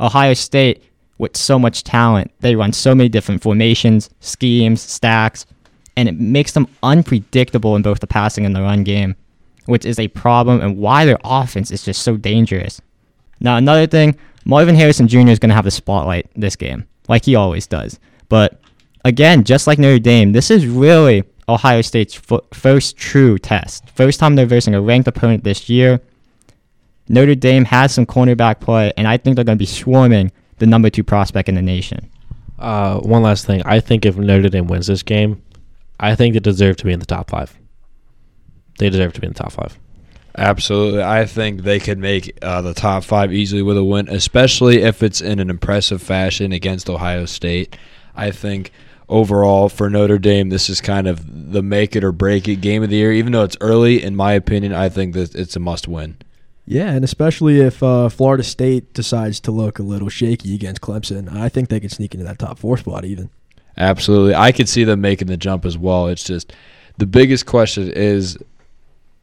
Ohio State, with so much talent, they run so many different formations, schemes, stacks, and it makes them unpredictable in both the passing and the run game, which is a problem and why their offense is just so dangerous. Now, another thing, Marvin Harrison Jr. is going to have the spotlight this game, like he always does. But again, just like Notre Dame, this is really Ohio State's f- first true test. First time they're versing a ranked opponent this year. Notre Dame has some cornerback play, and I think they're going to be swarming the number two prospect in the nation. Uh, one last thing. I think if Notre Dame wins this game, I think they deserve to be in the top five. They deserve to be in the top five. Absolutely. I think they could make uh, the top five easily with a win, especially if it's in an impressive fashion against Ohio State. I think overall for Notre Dame, this is kind of the make it or break it game of the year. Even though it's early, in my opinion, I think that it's a must win. Yeah, and especially if uh, Florida State decides to look a little shaky against Clemson, I think they could sneak into that top four spot even. Absolutely. I could see them making the jump as well. It's just the biggest question is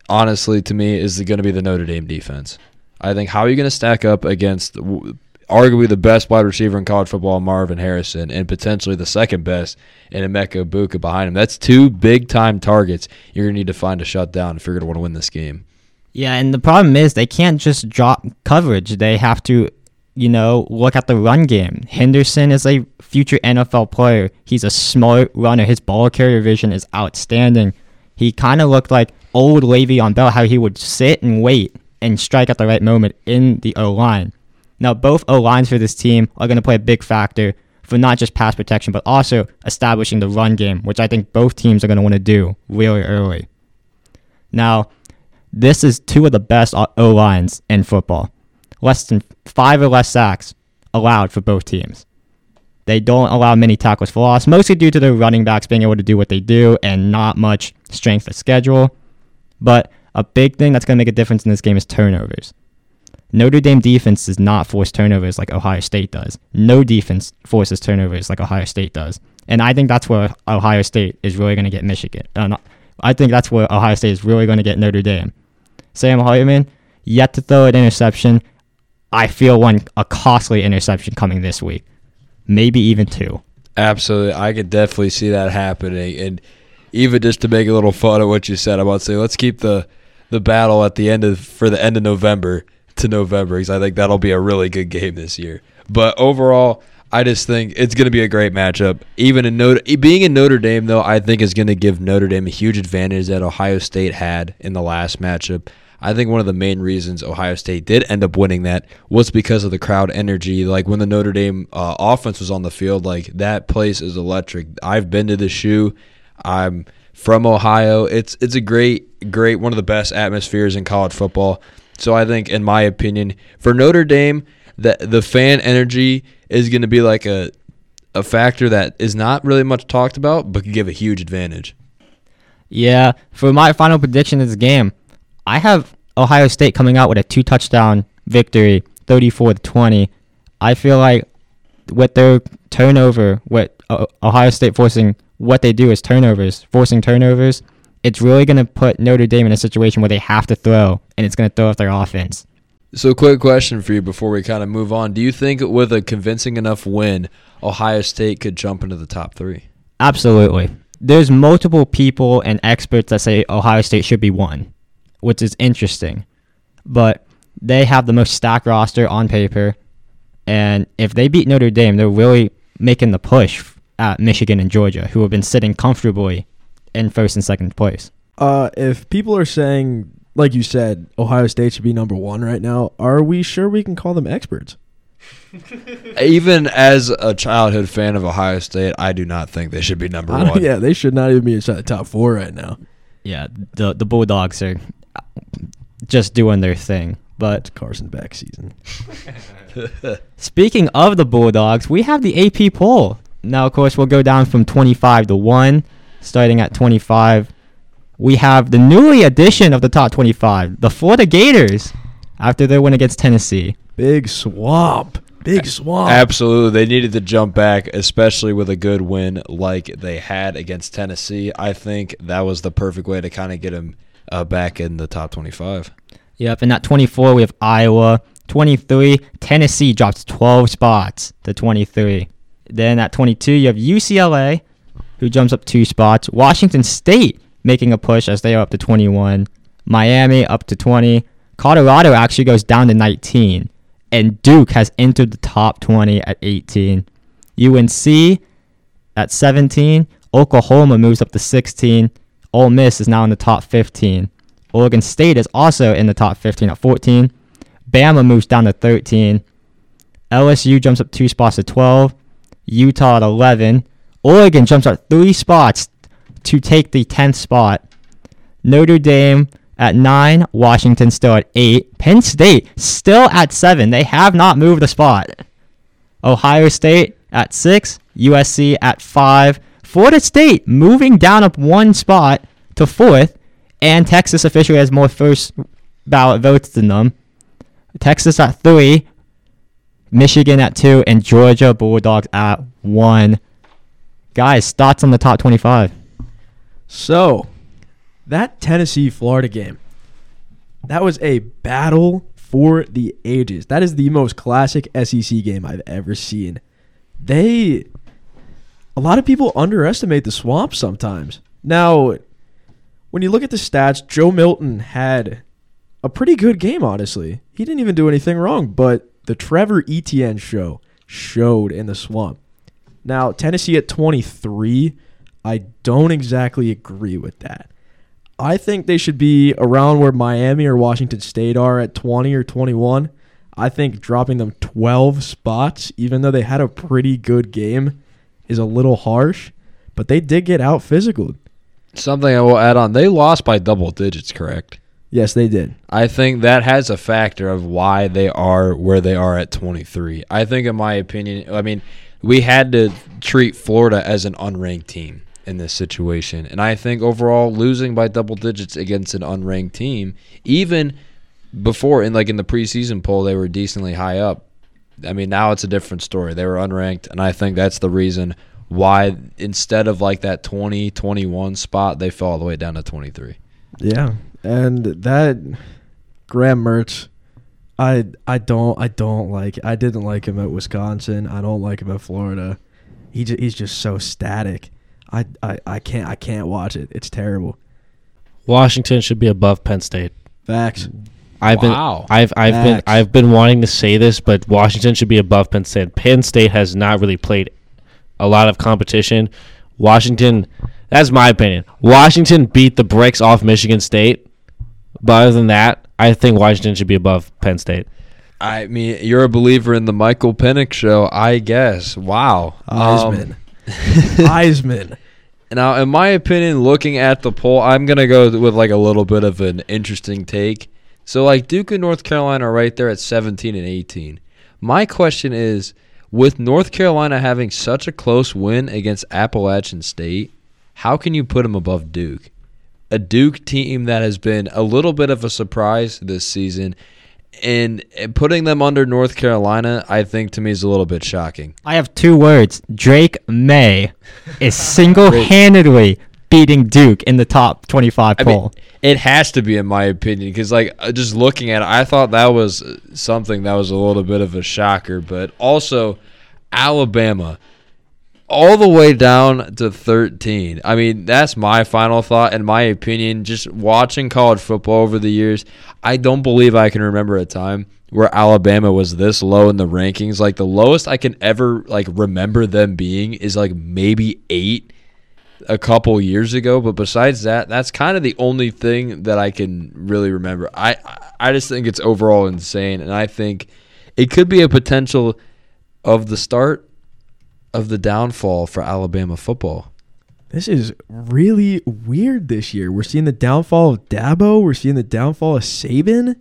honestly to me is it going to be the Notre Dame defense. I think how are you going to stack up against arguably the best wide receiver in college football, Marvin Harrison, and potentially the second best in Emeka Egbuka behind him? That's two big time targets you're going to need to find to shut down if you're going to want to win this game. Yeah, and the problem is they can't just drop coverage. They have to, you know, look at the run game. Henderson is a future NFL player. He's a smart runner. His ball carrier vision is outstanding. He kind of looked like old Le'Veon Bell, how he would sit and wait and strike at the right moment in the O line. Now, both O lines for this team are going to play a big factor for not just pass protection, but also establishing the run game, which I think both teams are going to want to do really early. Now, this is two of the best O lines in football. Less than five or less sacks allowed for both teams. They don't allow many tackles for loss, mostly due to their running backs being able to do what they do and not much strength of schedule. But a big thing that's going to make a difference in this game is turnovers. Notre Dame defense does not force turnovers like Ohio State does. No defense forces turnovers like Ohio State does. And I think that's where Ohio State is really going to get Michigan. Uh, not, I think that's where Ohio State is really going to get Notre Dame. Sam Hartman, yet to throw an interception. I feel one a costly interception coming this week, maybe even two. Absolutely, I could definitely see that happening, and even just to make a little fun of what you said, I'm about to say let's keep the the battle at the end of for the end of November to November because I think that'll be a really good game this year. But overall, I just think it's going to be a great matchup. Even in Notre, being in Notre Dame, though, I think is going to give Notre Dame a huge advantage that Ohio State had in the last matchup. I think one of the main reasons Ohio State did end up winning that was because of the crowd energy. Like when the Notre Dame uh, offense was on the field, like that place is electric. I've been to the shoe. I'm from Ohio. It's it's a great great one of the best atmospheres in college football. So I think, in my opinion, for Notre Dame, that the fan energy is going to be like a a factor that is not really much talked about, but could give a huge advantage. Yeah, for my final prediction of this game, I have Ohio State coming out with a two touchdown victory, 34 to 20. I feel like with their turnover, with Ohio State forcing what they do is turnovers, forcing turnovers, it's really going to put Notre Dame in a situation where they have to throw, and it's going to throw off their offense. So, quick question for you before we kind of move on: Do you think with a convincing enough win, Ohio State could jump into the top three? Absolutely. There's multiple people and experts that say Ohio State should be one, which is interesting. But they have the most stacked roster on paper. And if they beat Notre Dame, they're really making the push at Michigan and Georgia, who have been sitting comfortably in first and second place. Uh, if people are saying, like you said, Ohio State should be number one right now, are we sure we can call them experts? *laughs* Even as a childhood fan of Ohio State, I do not think they should be number *laughs* one. yeah, they should not even be inside the top four right now. Yeah, the the Bulldogs are just doing their thing. But Carson back season. *laughs* Speaking of the Bulldogs, we have the AP poll. Now, of course, we'll go down from 25 to 1, starting at 25. We have the newly addition of the top 25, the Florida Gators, after their win against Tennessee. Big swamp. Big swamp. Absolutely. They needed to jump back, especially with a good win like they had against Tennessee. I think that was the perfect way to kind of get them uh, back in the top 25. Yep, and at 24, we have Iowa. 23, Tennessee drops 12 spots to 23. Then at 22, you have UCLA, who jumps up two spots. Washington State making a push as they are up to 21. Miami up to 20. Colorado actually goes down to 19. And Duke has entered the top 20 at 18. UNC at 17. Oklahoma moves up to 16. Ole Miss is now in the top 15. Oregon State is also in the top 15 at 14. Bama moves down to 13. LSU jumps up two spots to 12. Utah at 11. Oregon jumps up three spots to take the 10th spot. Notre Dame at 9. Washington still at 8. Penn State still at 7. They have not moved a spot. Ohio State at 6. USC at 5. Florida State moving down up one spot to 4th. And Texas officially has more first ballot votes than them. Texas at 3. Michigan at 2. And Georgia Bulldogs at 1. Guys, thoughts on the top 25? So, that Tennessee Florida game, that was a battle for the ages. That is the most classic SEC game I've ever seen. They, a lot of people underestimate the swamp sometimes. Now, when you look at the stats, Joe Milton had a pretty good game, honestly. He didn't even do anything wrong, but the Trevor Etienne show showed in the swamp. Now, Tennessee at 23, I don't exactly agree with that. I think they should be around where Miami or Washington State are at 20 or 21. I think dropping them 12 spots, even though they had a pretty good game, is a little harsh. But they did get out physical. Something I will add on they lost by double digits, correct? Yes, they did. I think that has a factor of why they are where they are at 23. I think, in my opinion, I mean, we had to treat Florida as an unranked team in this situation. And I think overall, losing by double digits against an unranked team, even before in like in the preseason poll, they were decently high up. I mean, now it's a different story. They were unranked, and I think that's the reason why instead of like that 20, 21 spot, they fell all the way down to 23. Yeah, and that Graham Mertz, I I don't I don't like I didn't like him at Wisconsin. I don't like him at Florida. He ju- he's just so static. I, I I can't I can't watch it. It's terrible. Washington should be above Penn State. Facts. I've Wow. been I've I've been I've been wanting to say this, but Washington should be above Penn State. Penn State has not really played a lot of competition. Washington, that's my opinion. Washington beat the bricks off Michigan State. But other than that, I think Washington should be above Penn State. I mean, you're a believer in the Michael Penix show, I guess. Wow. Heisman. Um, *laughs* *laughs* Heisman. now, in my opinion, looking at the poll, I'm gonna go with like a little bit of an interesting take. So, like Duke and North Carolina are right there at 17 and 18. My question is, with North Carolina having such a close win against Appalachian State, how can you put them above Duke? A Duke team that has been a little bit of a surprise this season, and and putting them under North Carolina, I think to me is a little bit shocking. I have two words. Drake Maye is *laughs* single handedly beating Duke in the top 25 I mean, poll. it has to be, in my opinion, because like uh, just looking at it, I thought that was uh, something that was a little bit of a shocker. But also, Alabama, all the way down to 13. I mean, that's my final thought. In my opinion, just watching college football over the years, I don't believe I can remember a time where Alabama was this low in the rankings. Like the lowest I can ever like remember them being is like maybe eight a couple years ago. But besides that, that's kind of the only thing that I can really remember. I I just think it's overall insane, and I think it could be a potential of the start of the downfall for Alabama football. This is really weird this year. We're seeing the downfall of Dabo. We're seeing the downfall of Saban.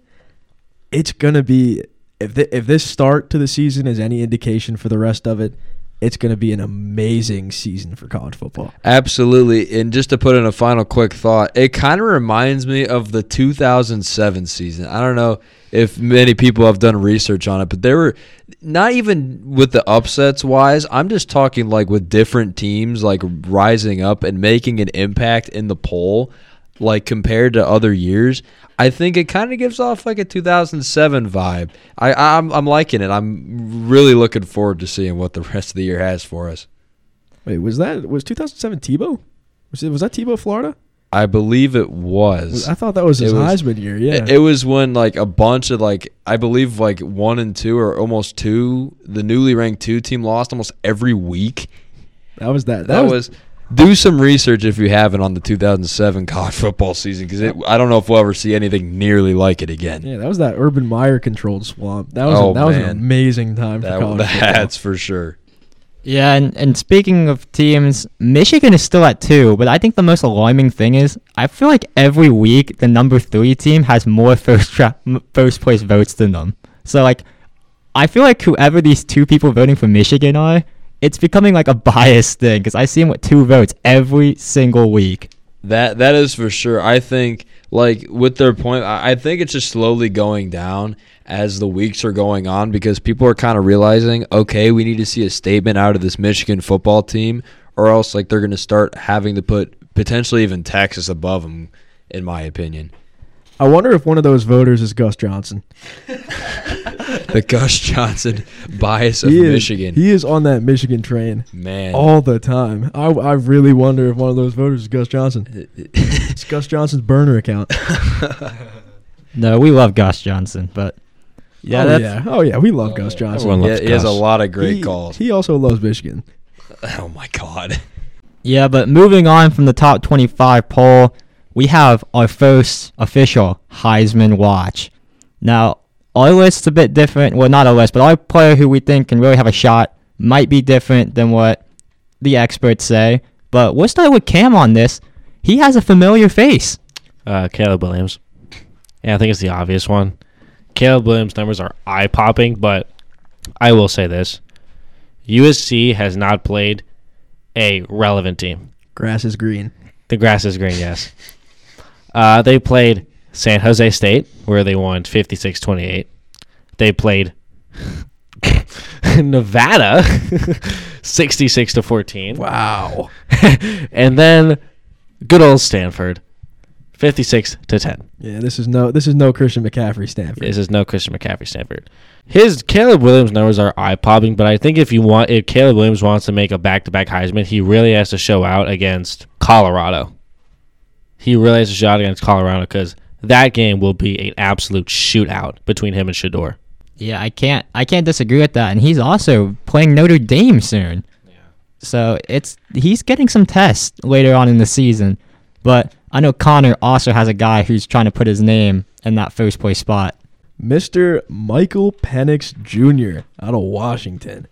It's gonna be if the, if this start to the season is any indication for the rest of it, it's gonna be an amazing season for college football. Absolutely. And just to put in a final quick thought, it kind of reminds me of the 2007 season. I don't know if many people have done research on it, but there were not even with the upsets wise. I'm just talking like with different teams like rising up and making an impact in the poll, like compared to other years. I think it kind of gives off like a 2007 vibe. I I'm, I'm liking it. I'm really looking forward to seeing what the *laughs* rest of the year has for us. Wait, was that was 2007 Tebow? Was it was that Tebow Florida? I believe it was. I thought that was his It was- Heisman year. Yeah. It, it was when like a bunch of like I believe like one and two or almost two, the newly ranked two team lost almost every week. that was that. That, was, do some research if you haven't on the 2007 college football season because I don't know if we'll ever see anything nearly like it again. Yeah, that was that Urban Meyer controlled swamp. That was Oh, a, that was an amazing time for That, college *laughs* football. that's for sure. Yeah, and, and speaking of teams, Michigan is still at two, but I think the most alarming thing is I feel like every week the number three team has more *laughs* first tra- first place votes than them. So like, I feel like whoever these two people voting for Michigan are, it's becoming like a biased thing because I see him with two votes every single week. That that is for sure. I think like with their point, I think it's just slowly going down as the weeks are going on because people are kind of realizing, okay, we need to see a statement out of this Michigan football team, or else like they're going to start having to put potentially even Texas above them, in my opinion. I wonder if one of those voters is Gus Johnson. The Gus Johnson bias of he is, Michigan, He is on that Michigan train man. all the time. I, I really wonder if one of those voters is Gus Johnson. *laughs* It's Gus Johnson's burner account. *laughs* No, we love Gus Johnson, but yeah, oh, that's yeah. Oh yeah, we love Gus oh, Johnson. Everyone yeah, loves he has a lot of great he, calls. He also loves Michigan. *laughs* oh my god. Yeah, but moving on from the top 25 poll, we have our first official Heisman watch. Now, our list's a bit different. Well, not our list, but our player who we think can really have a shot might be different than what the experts say. But we'll start with Cam on this. He has a familiar face. Uh, Caleb Williams. Yeah, I think it's the obvious one. Caleb Williams' numbers are eye popping, but I will say this USC has not played a relevant team. Grass is green. The grass is green, yes. Uh, they played San Jose State, where they won 56 28. They played *laughs* Nevada *laughs* 66 to 14. Wow. *laughs* and then good old Stanford 56 to 10. Yeah, this is no this is no Christian McCaffrey Stanford. This is no Christian McCaffrey Stanford. His Caleb Williams numbers are eye popping, but I think if you want, if Caleb Williams wants to make a back to back Heisman, he really has to show out against Colorado. He really has to show out against Colorado because that game will be an absolute shootout between him and Shedeur. Yeah, I can't I can't disagree with that. And he's also playing Notre Dame soon. Yeah. So it's he's getting some tests later on in the season. But I know Connor also has a guy who's trying to put his name in that first place spot. Mr. Michael Penix Jr. out of Washington.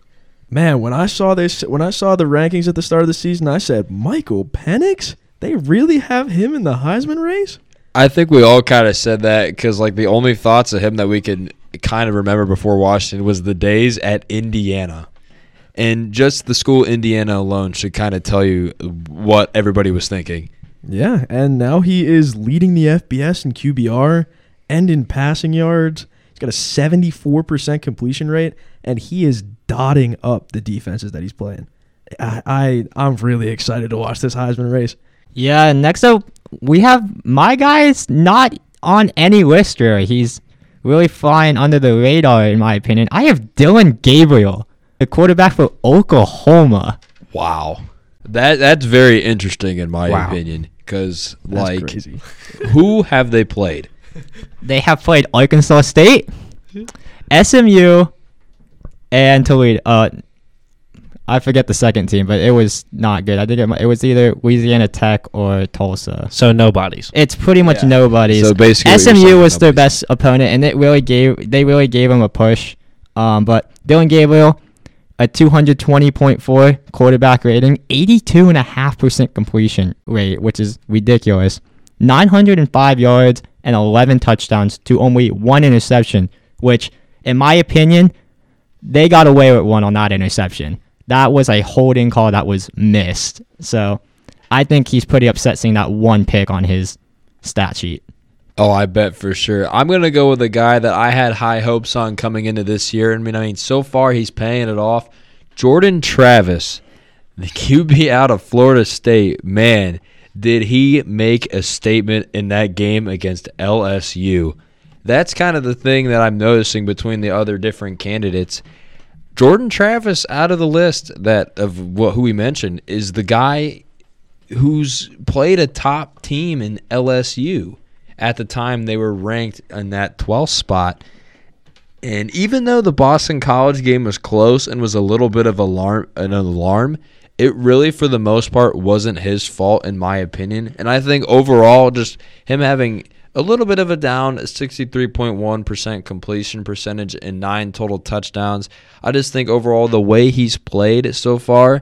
Man, when I saw this, when I saw the rankings at the start of the season, I said, Michael Penix? They really have him in the Heisman race? I think we all kind of said that because like the only thoughts of him that we could kind of remember before Washington was the days at Indiana, and just the school Indiana alone should kind of tell you what everybody was thinking. Yeah, and now he is leading the FBS in QBR and in passing yards. He's got a 74% completion rate, and he is dotting up the defenses that he's playing. I, I I'm really excited to watch this Heisman race Yeah, next up we have my guy's not on any list really. He's really flying under the radar in my opinion. I have Dillon Gabriel, the quarterback for Oklahoma. Wow. That that's very interesting in my Wow. opinion because like crazy. *laughs* who have they played? *laughs* They have played Arkansas State, SMU, and Toledo. Uh, I forget the second team, but it was not good. I think it, it was either Louisiana Tech or Tulsa. So nobodies. It's pretty much Yeah. nobody's. So basically, SMU saying, was their best opponent, and it really gave they really gave him a push. Um, but Dillon Gabriel, a 220.4 quarterback rating, 82.5% completion rate, which is ridiculous. 905 yards and 11 touchdowns to only one interception, which, in my opinion, they got away with one on that interception. That was a holding call that was missed. So I think he's pretty upset seeing that one pick on his stat sheet. Oh, I bet for sure. I'm gonna go with a guy that I had high hopes on coming into this year. I mean, I mean, so far he's paying it off. Jordan Travis, the QB out of Florida State, man, did he make a statement in that game against LSU? That's kind of the thing that I'm noticing between the other different candidates. Jordan Travis out of the list that of what who we mentioned is the guy who's played a top team in LSU at the time they were ranked in that 12th spot. And even though the Boston College game was close and was a little bit of alarm an alarm, it really for the most part wasn't his fault in my opinion. And I think overall just him having a little bit of a down 63.1% completion percentage and 9 total touchdowns. I just think overall the way he's played so far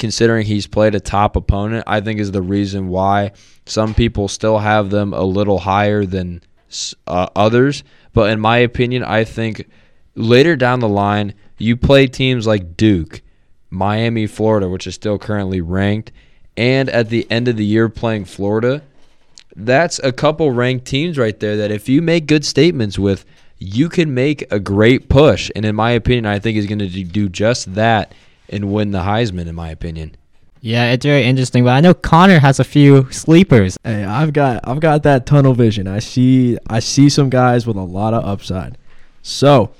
considering he's played a top opponent, I think is the reason why some people still have them a little higher than uh, others. But in my opinion, I think later down the line, you play teams like Duke, Miami, Florida, which is still currently ranked, and at the end of the year playing Florida. That's a couple ranked teams right there that if you make good statements with, you can make a great push. And in my opinion, I think he's going to do just that and win the Heisman, in my opinion. Yeah, it's very interesting. But I know Connor has a few sleepers. Hey, I've got I've got that tunnel vision. I see I see some guys with a lot of upside. So,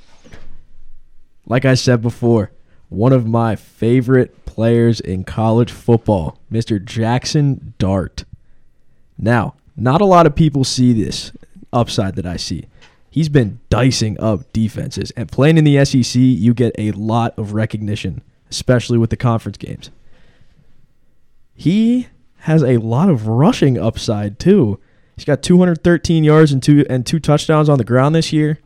like I said before, one of my favorite players in college football, Mr. Jackson Dart. Now, not a lot of people see this upside that I see. He's been dicing up defenses, and playing in the SEC, you get a lot of recognition, especially with the conference games. He has a lot of rushing upside too. He's got 213 yards and two and two touchdowns on the ground this year.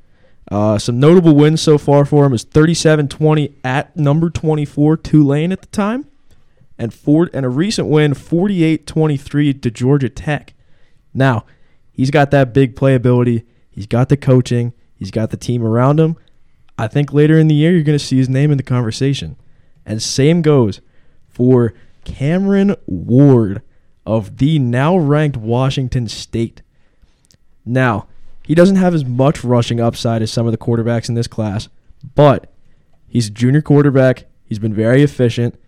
Uh, some notable wins so far for him is 37-20 at number 24 Tulane at the time, and four and a recent win 48-23 to Georgia Tech. Now, he's got that big playability. He's got the coaching. He's got the team around him. I think later in the year you're going to see his name in the conversation. And same goes for Cameron Ward of the now ranked Washington State. Now, he doesn't have as much rushing upside as some of the quarterbacks in this class, but he's a junior quarterback. He's been very efficient,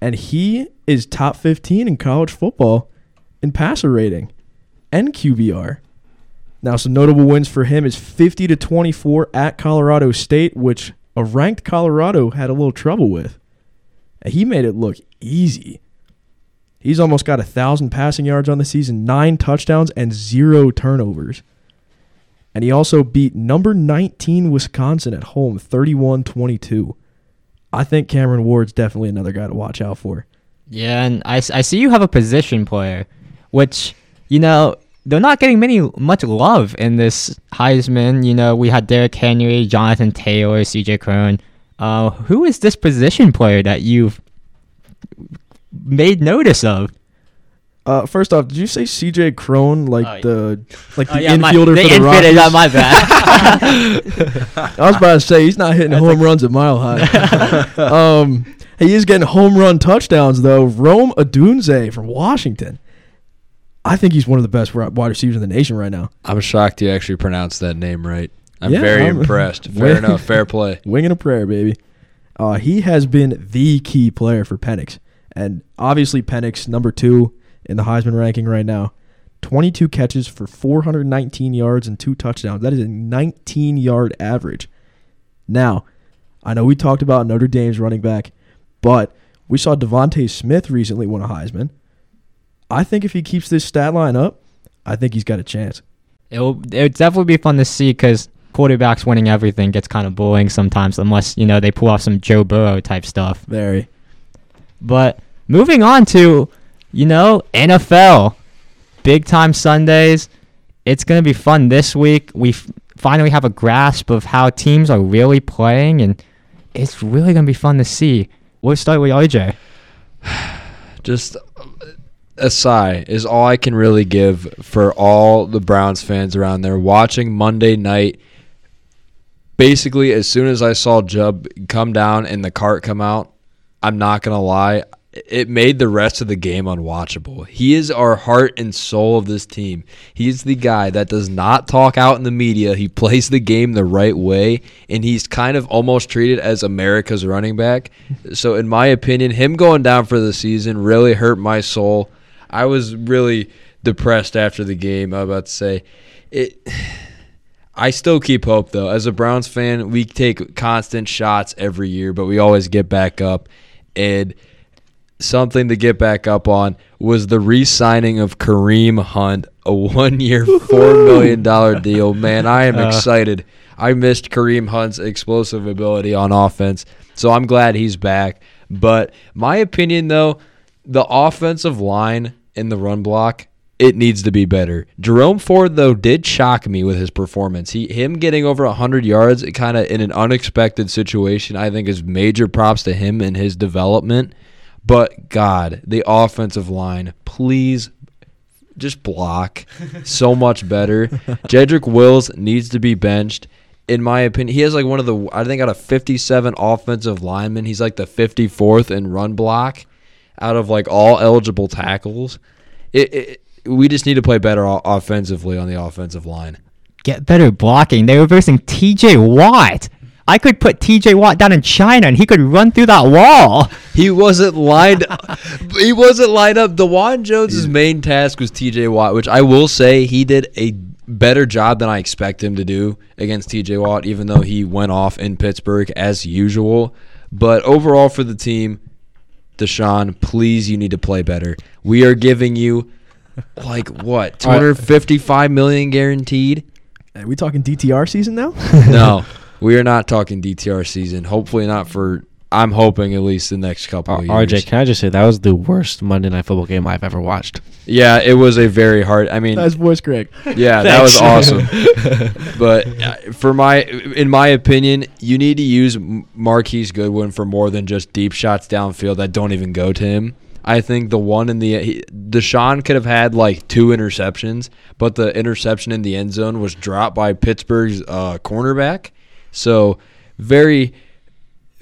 and he is top 15 in college football in passer rating and QBR. Now, some notable wins for him is 50 to 24 at Colorado State, which a ranked Colorado had a little trouble with. He made it look easy. He's almost got a thousand passing yards on the season, nine touchdowns, and zero turnovers. And he also beat number 19 Wisconsin at home, 31 22. I think Cameron Ward's definitely another guy to watch out for. Yeah, and I see you have a position player, which, you know, they're not getting many much love in this Heisman. You know, we had Derrick Henry, Jonathan Taylor, CJ Cron. Uh, who is this position player that you've made notice of? Uh, first off, did you say CJ Cron, like Oh, yeah. the like the Oh, yeah, my- infielder the for the Rockies? my bad. *laughs* I was about to say he's not hitting *laughs* home runs at Mile High. *laughs* um, he is getting home run touchdowns though. Rome Odunze from Washington. I think he's one of the best wide receivers in the nation right now. I'm shocked you actually pronounced that name right. I'm Yeah, very I'm- *laughs* impressed. Fair enough. *laughs* Fair play. Winging a prayer, baby. Uh, he has been the key player for Penix, and obviously Penix number two in the Heisman ranking right now. 22 catches for 419 yards and two touchdowns. That is a 19 yard average. Now, I know we talked about Notre Dame's running back, but we saw DeVonta Smith recently win a Heisman. I think if he keeps this stat line up, I think he's got a chance. It'll it'll definitely be fun to see because quarterbacks winning everything gets kind of boring sometimes, unless you know they pull off some Joe Burrow type stuff. Very. But moving on to, you know, NFL, big time Sundays. It's gonna be fun this week. We f- finally have a grasp of how teams are really playing, and it's really gonna be fun to see. We'll start with RJ. *sighs* just a sigh is all I can really give for all the Browns fans around there watching Monday night. Basically, as soon as I saw Chubb come down and the cart come out, I'm not gonna lie, it made the rest of the game unwatchable. He is our heart and soul of this team. He's the guy that does not talk out in the media. He plays the game the right way, and he's kind of almost treated as America's running back. So, in my opinion, him going down for the season really hurt my soul. I was really depressed after the game. I'm about to say it. I still keep hope though. As a Browns fan, we take constant shots every year, but we always get back up. And something to get back up on was the re-signing of Kareem Hunt, a one-year, four million dollar deal. Man, I am Uh. excited. I missed Kareem Hunt's explosive ability on offense, so I'm glad he's back. But my opinion, though, the offensive line in the run block it needs to be better. Jerome Ford though did shock me with his performance. He him getting over 100 yards kind of in an unexpected situation I think is major props to him and his development. But god, the offensive line, please just block *laughs* so much better. Jedrick Wills needs to be benched. In my opinion, he has like one of the I think out of 57 offensive linemen, he's like the 54th in run block out of like all eligible tackles. It, it we just need to play better offensively on the offensive line. Get better blocking. They were versing T.J. Watt. I could put T.J. Watt down in China, and he could run through that wall. *laughs* He wasn't lined. *laughs* he wasn't lined up. Dawand Jones's main task was T.J. Watt, which I will say he did a better job than I expect him to do against T.J. Watt, even though he went off in Pittsburgh as usual. But overall for the team, Deshaun, please, you need to play better. We are giving you like what *laughs* two hundred fifty-five million guaranteed. Are we talking DTR season now? No, *laughs* we are not talking DTR season. Hopefully not for. I'm hoping at least the next couple R- of years. RJ, can I just say that was the worst Monday Night Football game I've ever watched. Yeah, it was a very hard. I mean, That's voice Greg. yeah, that was awesome. *laughs* but uh, for my, in my opinion, you need to use M- Marquise Goodwin for more than just deep shots downfield that don't even go to him. I think the one in the he, Deshaun could have had like two interceptions, but the interception in the end zone was dropped by Pittsburgh's uh, cornerback. So very,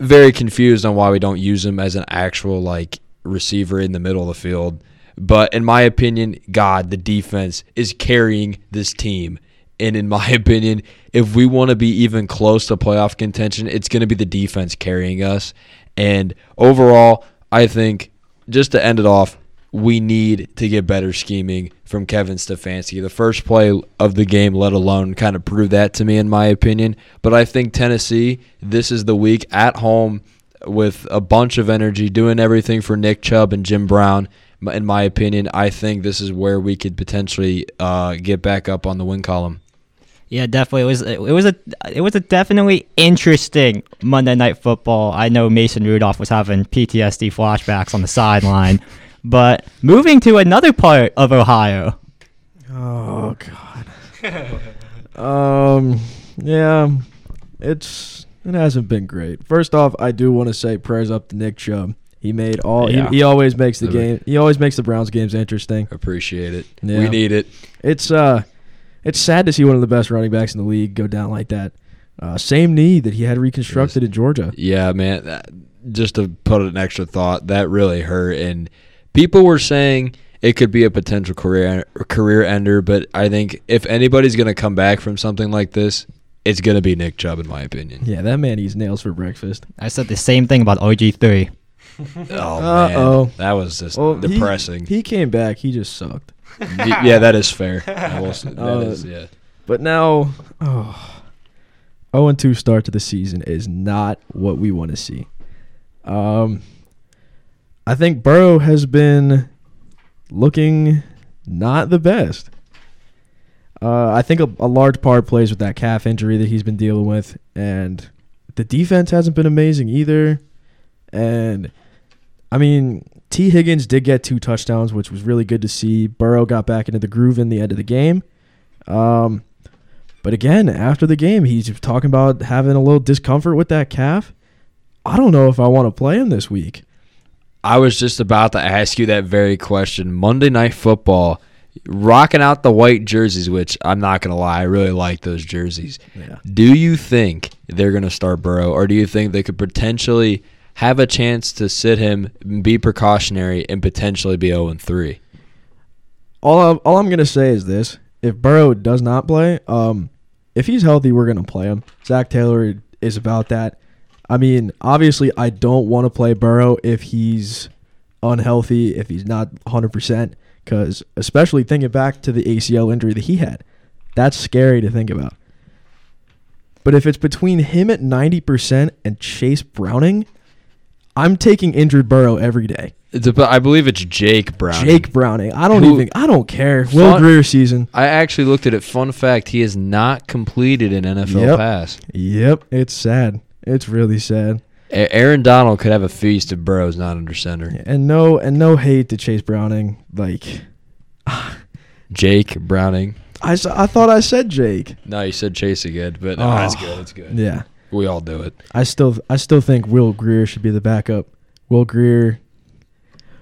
very confused on why we don't use him as an actual like receiver in the middle of the field. But in my opinion, God, the defense is carrying this team. And in my *laughs* opinion, if we want to be even close to playoff contention, it's going to be the defense carrying us. And overall, I think just to end it off, we need to get better scheming from Kevin Stefanski. The first play of the game, let alone, kind of proved that to me, in my opinion. But I think Tennessee, this is the week at home with a bunch of energy, doing everything for Nick Chubb and Jim Brown. In my opinion, I think this is where we could potentially uh, get back up on the win column. Yeah, definitely. It was it was a it was a definitely interesting Monday Night Football. I know Mason Rudolph was having PTSD flashbacks on the sideline, but moving to another part of Ohio. Oh God. um. Yeah. It's it hasn't been great. First off, I do want to say prayers up to Nick Chubb. He made all. Yeah. He, he always makes the game. He always makes the Browns games interesting. Appreciate it. Yeah. We need it. It's uh, it's sad to see one of the best running backs in the league go down like that. Uh, same knee that he had reconstructed in Georgia. Yeah, man. That, just to put an extra thought, that really hurt. And people were saying it could be a potential career career ender, but I think if anybody's going to come back from something like this, it's going to be Nick Chubb, in my opinion. Yeah, that man eats nails for breakfast. I said the same thing about OG three. *laughs* Oh Uh-oh. man, that was just Well, depressing. He, came back. He just sucked. Yeah, that is fair. *laughs* I will say- that Uh, is- yeah. But now, oh, 0 2 start to the season is not what we want to see. Um, I think Burrow has been looking not the best. Uh, I think a, a large part plays with that calf injury that he's been dealing with, and the defense hasn't been amazing either. And I mean, Tee Higgins did get two touchdowns, which was really good to see. Burrow got back into the groove in the end of the game. Um, but again, after the game, he's talking about having a little discomfort with that calf. I don't know if I want to play him this week. I was just about to ask you that very question. Monday Night Football, rocking out the white jerseys, which I'm not gonna lie, I really like those jerseys. Yeah. Do you think they're gonna start Burrow, or do you think they could potentially have a chance to sit him, be precautionary, and potentially be 0 3? All I'm, all I'm gonna say is this: if Burrow does not play, um, if he's healthy, we're gonna play him. Zac Taylor is about that. I mean, obviously, I don't want to play Burrow if he's unhealthy, if he's not 100, percent because especially thinking back to the ACL injury that he had, that's scary to think about. But if it's between him at 90% and Chase Browning, I'm taking injured Burrow every day. It's a, I believe it's Jake Brown. Jake Browning. I don't Who- even I don't care. Will Fun- Grier season. I actually looked at it. Fun fact: he has not completed an NFL Yep. pass. Yep, it's sad. It's really sad. A- Aaron Donald could have a feast if Burrow's not under center. And no and no hate to Chase Browning. Like *sighs* Jake Browning. I, I thought I said Jake. No, you said Chase again, but no, Oh. that's good. That's good. Yeah. We all do it. I still I still think Will Grier should be the backup. Will Grier,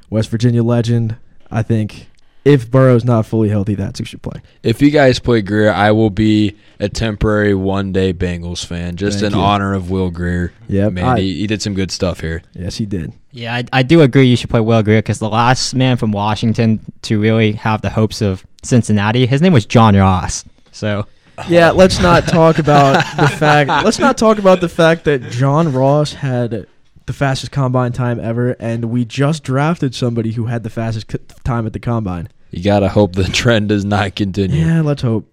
West Virginia legend. I think if Burrow's not fully healthy, that's who should play. If you guys play Grier, I will be a temporary one day Bengals fan, just Thank in you. honor of Will Grier. Yeah, Man, I- he, he did some good stuff here. Yes, he did. Yeah, I, I do agree you should play Will Grier because the last man from Washington to really have the hopes of Cincinnati, his name was John Ross. So Yeah, let's not talk about the *laughs* fact. Let's not talk about the fact that John Ross had the fastest combine time ever, and we just drafted somebody who had the fastest c- time at the combine. You got to hope the *laughs* trend does not continue. Yeah, let's hope.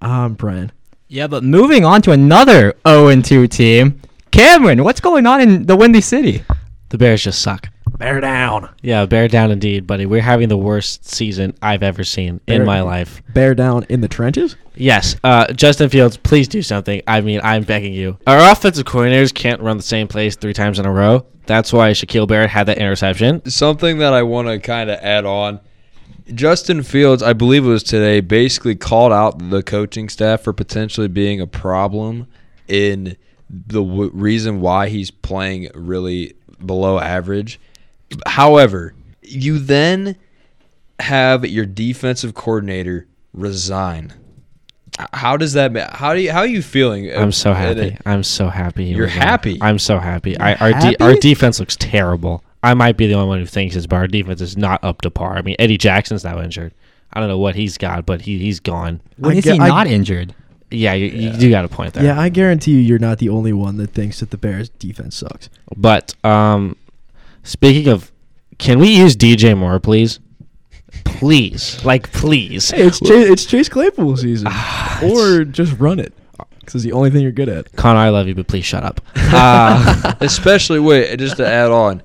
I'm praying. yeah, but moving on to another 0 2 team, Cameron, what's going on in the Windy City? The Bears just suck. Bear down. Yeah, bear down indeed, buddy. We're having the worst season I've ever seen in my life. Bear down in the trenches. Yes, uh, Justin Fields, please do something. I mean, I'm begging you. Our offensive coordinators can't run the same plays three times in a row. That's why Shaquil Barrett had that interception. Something that I want to kind of add on. Justin Fields, I believe it was today, basically called out the coaching staff for potentially being a problem in the w- reason why he's playing really below average. However, you then have your defensive coordinator resign. How does that? ma- How do you? How are you feeling? I'm so happy. it? I'm so happy. You're was there. happy? I'm so happy. I, our de- our defense looks terrible. I might be the only one who thinks this, but our defense is not up to par. I mean, Eddie Jackson's now injured. I don't know what he's got, but he he's gone. When I is get- he I- not injured? Yeah, you, you do got a point there. Yeah, I guarantee you, you're not the only one that thinks that the Bears' defense sucks. But um, speaking of, can we use DJ Moore, please? Please, like, please. Hey, it's Chase, it's Chase Claypool season, or just run it because it's the only thing you're good at. Connor, I love you, but please shut up. *laughs* Uh, Especially wait, just to add on,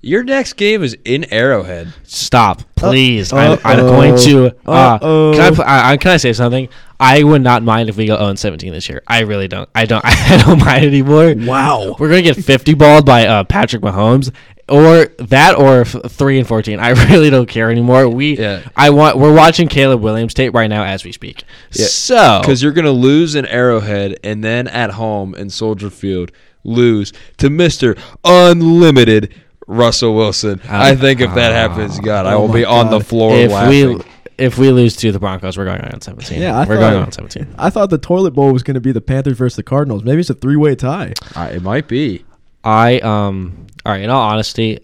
your next game is in Arrowhead. stop, please. Uh, I'm, I'm uh-oh. going to. Uh, Uh-oh. can I, pl- I, I- can I say something? I would not mind if we go 0 17 this year. I really don't. I don't. *laughs* I don't mind anymore. Wow. We're gonna get 50 balled by uh, Patrick Mahomes, or that, or f- three and 14. I *laughs* really don't care anymore. We, Yeah. I want. We're watching Caleb Williams tape right now as we speak. Yeah, So, Because you're gonna lose in Arrowhead and then at home in Soldier Field lose to Mister Unlimited Russell Wilson. I think if that happens, God, I Oh will my be on the floor if laughing. we if we lose to the Broncos, we're going on 17. Yeah, I we're thought- going on 17. I thought the toilet bowl was going to be the Panthers versus the Cardinals. Maybe it's a three-way tie. Uh, it might be. I um. All right. In all honesty,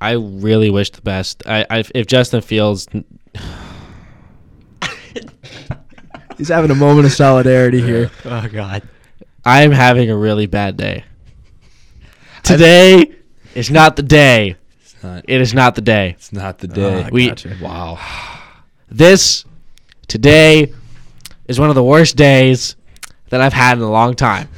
I really wish the best. I, I if Justin Fields. *laughs* He's having a moment of solidarity here. Oh God. I'm having a really bad day. Today is not the day Not- It is not the day. It's not the day. Ah, We- gotcha. wow. *sighs* This today is one of the worst days that I've had in a long time.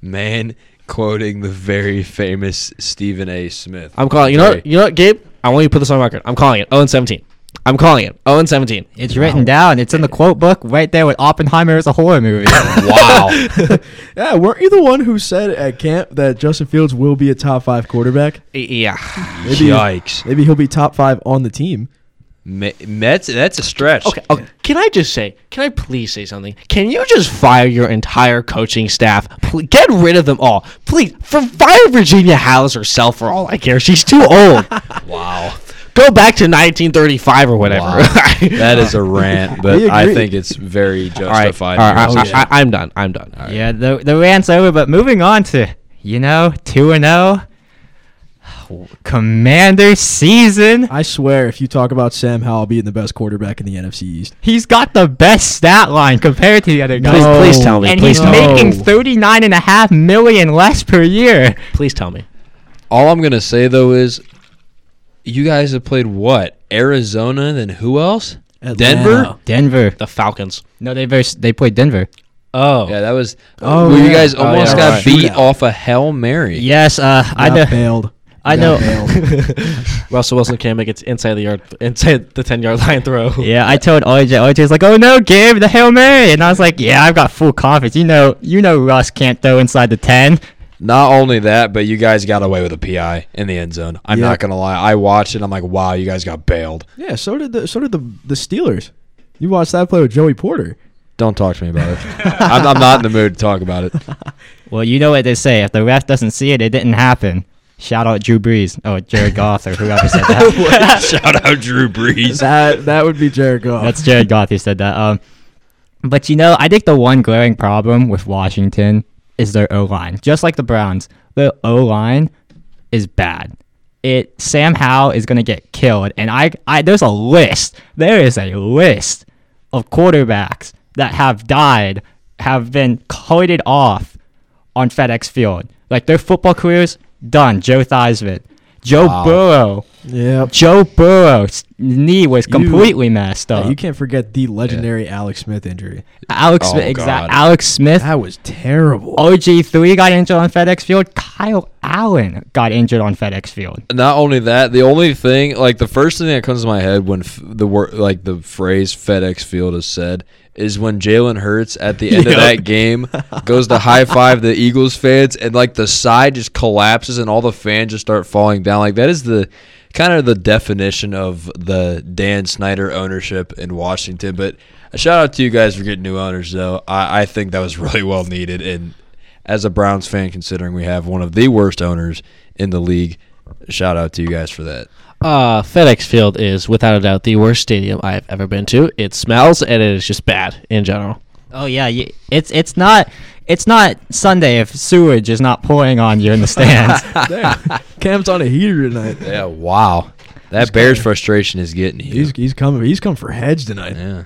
Man quoting the very famous Stephen A. Smith. I'm calling. You know. What, you know what, Gabe? I want you to put this on record. I'm calling it 0 and 17. I'm calling it 0 and 17. It's written down. It's in the quote book right there with Oppenheimer as a horror movie. *laughs* Wow. *laughs* Yeah, weren't you the one who said at camp that Justin Fields will be a top five quarterback? Yeah. *sighs* Maybe, Yikes. Maybe he'll be top five on the team. Me- Mets, that's a stretch. Okay, okay. Can I just say? Can I please say something? Can you just fire your entire coaching staff? Please, get rid of them all, please. For fire Virginia Halas herself for all I care. She's too old. *laughs* Wow. Go back to 1935 or whatever. Wow. *laughs* that is a rant, but I think it's very justified. All right. Oh, I, yeah. I, I'm done. I'm done. yeah, the the rant's over. But moving on to you know two and zero. Commander season. I swear, if you talk about Sam Howell being the best quarterback in the NFC East, He's got the best stat line compared to the other guys. Please, No. please tell me. and please he's tell making thirty nine and a half million less per year. Please tell me. All I'm gonna say though is, you guys have played what? Arizona, then who else? Denver? Atlanta. Denver. The Falcons. No, they vers- they played Denver. Oh. Yeah, that was. Oh, where you yeah. guys Oh, almost yeah, got right. beat Shootout. off a hail mary. Yes, uh, I Got know. bailed. I know. *laughs* Russell Wilson can't make it inside the yard, inside the 10 yard line throw. Yeah, I told OJ. OJ's like, "Oh no, give the hail mary," and I was like, "Yeah, I've got full confidence. You know, you know, Russ can't throw inside the ten. Not only that, but you guys got away with a PI in the end zone. I'm Yeah. not gonna lie. I watched it. I'm like, wow, you guys got bailed. Yeah, so did the so did the the Steelers. You watched that play with Joey Porter. Don't talk to me about it. *laughs* I'm, I'm not in the mood to talk about it. *laughs* Well, you know what they say: if the ref doesn't see it, it didn't happen. Shout out Drew Brees. Oh, Jared *laughs* Goff or whoever said that. *laughs* Shout out Drew Brees. That that would be Jared Goff. That's Jared Goff who said that. Um, but you know, I think the one glaring problem with Washington is their O line. Just like the Browns, their O line is bad. It Sam Howell is gonna get killed, and I, I there's a list. There is a list of quarterbacks that have died, have been carted off on FedEx Field. Like their football careers done. Joe Theismann, Joe Wow. Burrow, Yep. Joe Burrow's knee was You- completely messed up. You can't forget the legendary Alex Smith injury. Alex Oh, Smith, exact. God. Alex Smith. That was terrible. OG three got injured on FedEx Field. Kyle Allen got injured on FedEx Field. Not only that, the only thing, like the first thing that comes to my head when f- the word, like the phrase FedEx Field is said, is when Jalen Hurts at the end of *laughs* that game goes to high five the Eagles fans, and like the side just collapses and all the fans just start falling down. Like that is the kind of the definition of the Dan Snyder ownership in Washington. But a shout out to you guys for getting new owners, though. I, I think that was *laughs* really well needed, and as a Browns fan, considering we have one of the worst owners in the league, shout out to you guys for that. Uh, FedEx Field is without a doubt the worst stadium I've ever been to. It smells and it is just bad in general. Oh yeah, you, it's it's not it's not Sunday if sewage is not pouring on you in the stands. *laughs* Damn. Cam's on a heater tonight. Yeah, wow. That Bears frustration is getting you. He's he's coming. He's come for heads tonight. yeah.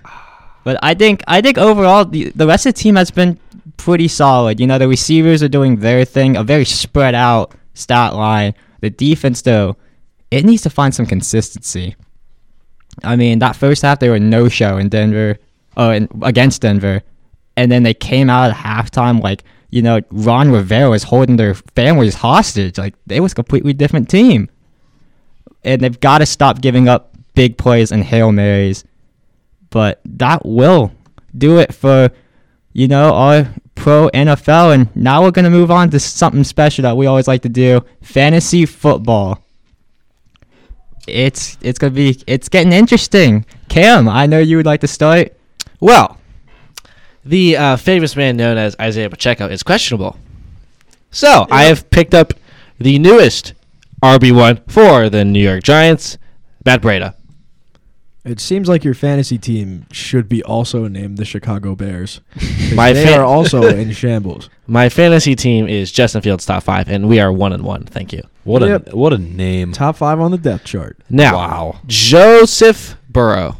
but I think I think overall the the rest of the team has been pretty solid. You know, the receivers are doing their thing, a very spread out stat line. The defense though, it needs to find some consistency. I mean, that first half they were no show in Denver, oh, in, against Denver, and then they came out at halftime like you know Ron Rivera was holding their families hostage. Like they was a completely different team, and they've got to stop giving up big plays and hail marys. But that will do it for you know our pro NFL, and now we're gonna move on to something special that we always like to do: fantasy football it's it's gonna be it's getting interesting. Cam, I know you would like to start. Well, the uh, famous man known as Isaiah Pacheco is questionable. So I have picked up the newest RB1 for the New York Giants, Matt Breida. It seems like your fantasy team should be also named the Chicago Bears. *laughs* My they fan- are also *laughs* in shambles. My fantasy team is Justin Fields top five, and we are one and one. Thank you. What Yep. a what a name. Top five on the depth chart. Now, Wow. Joseph Burrow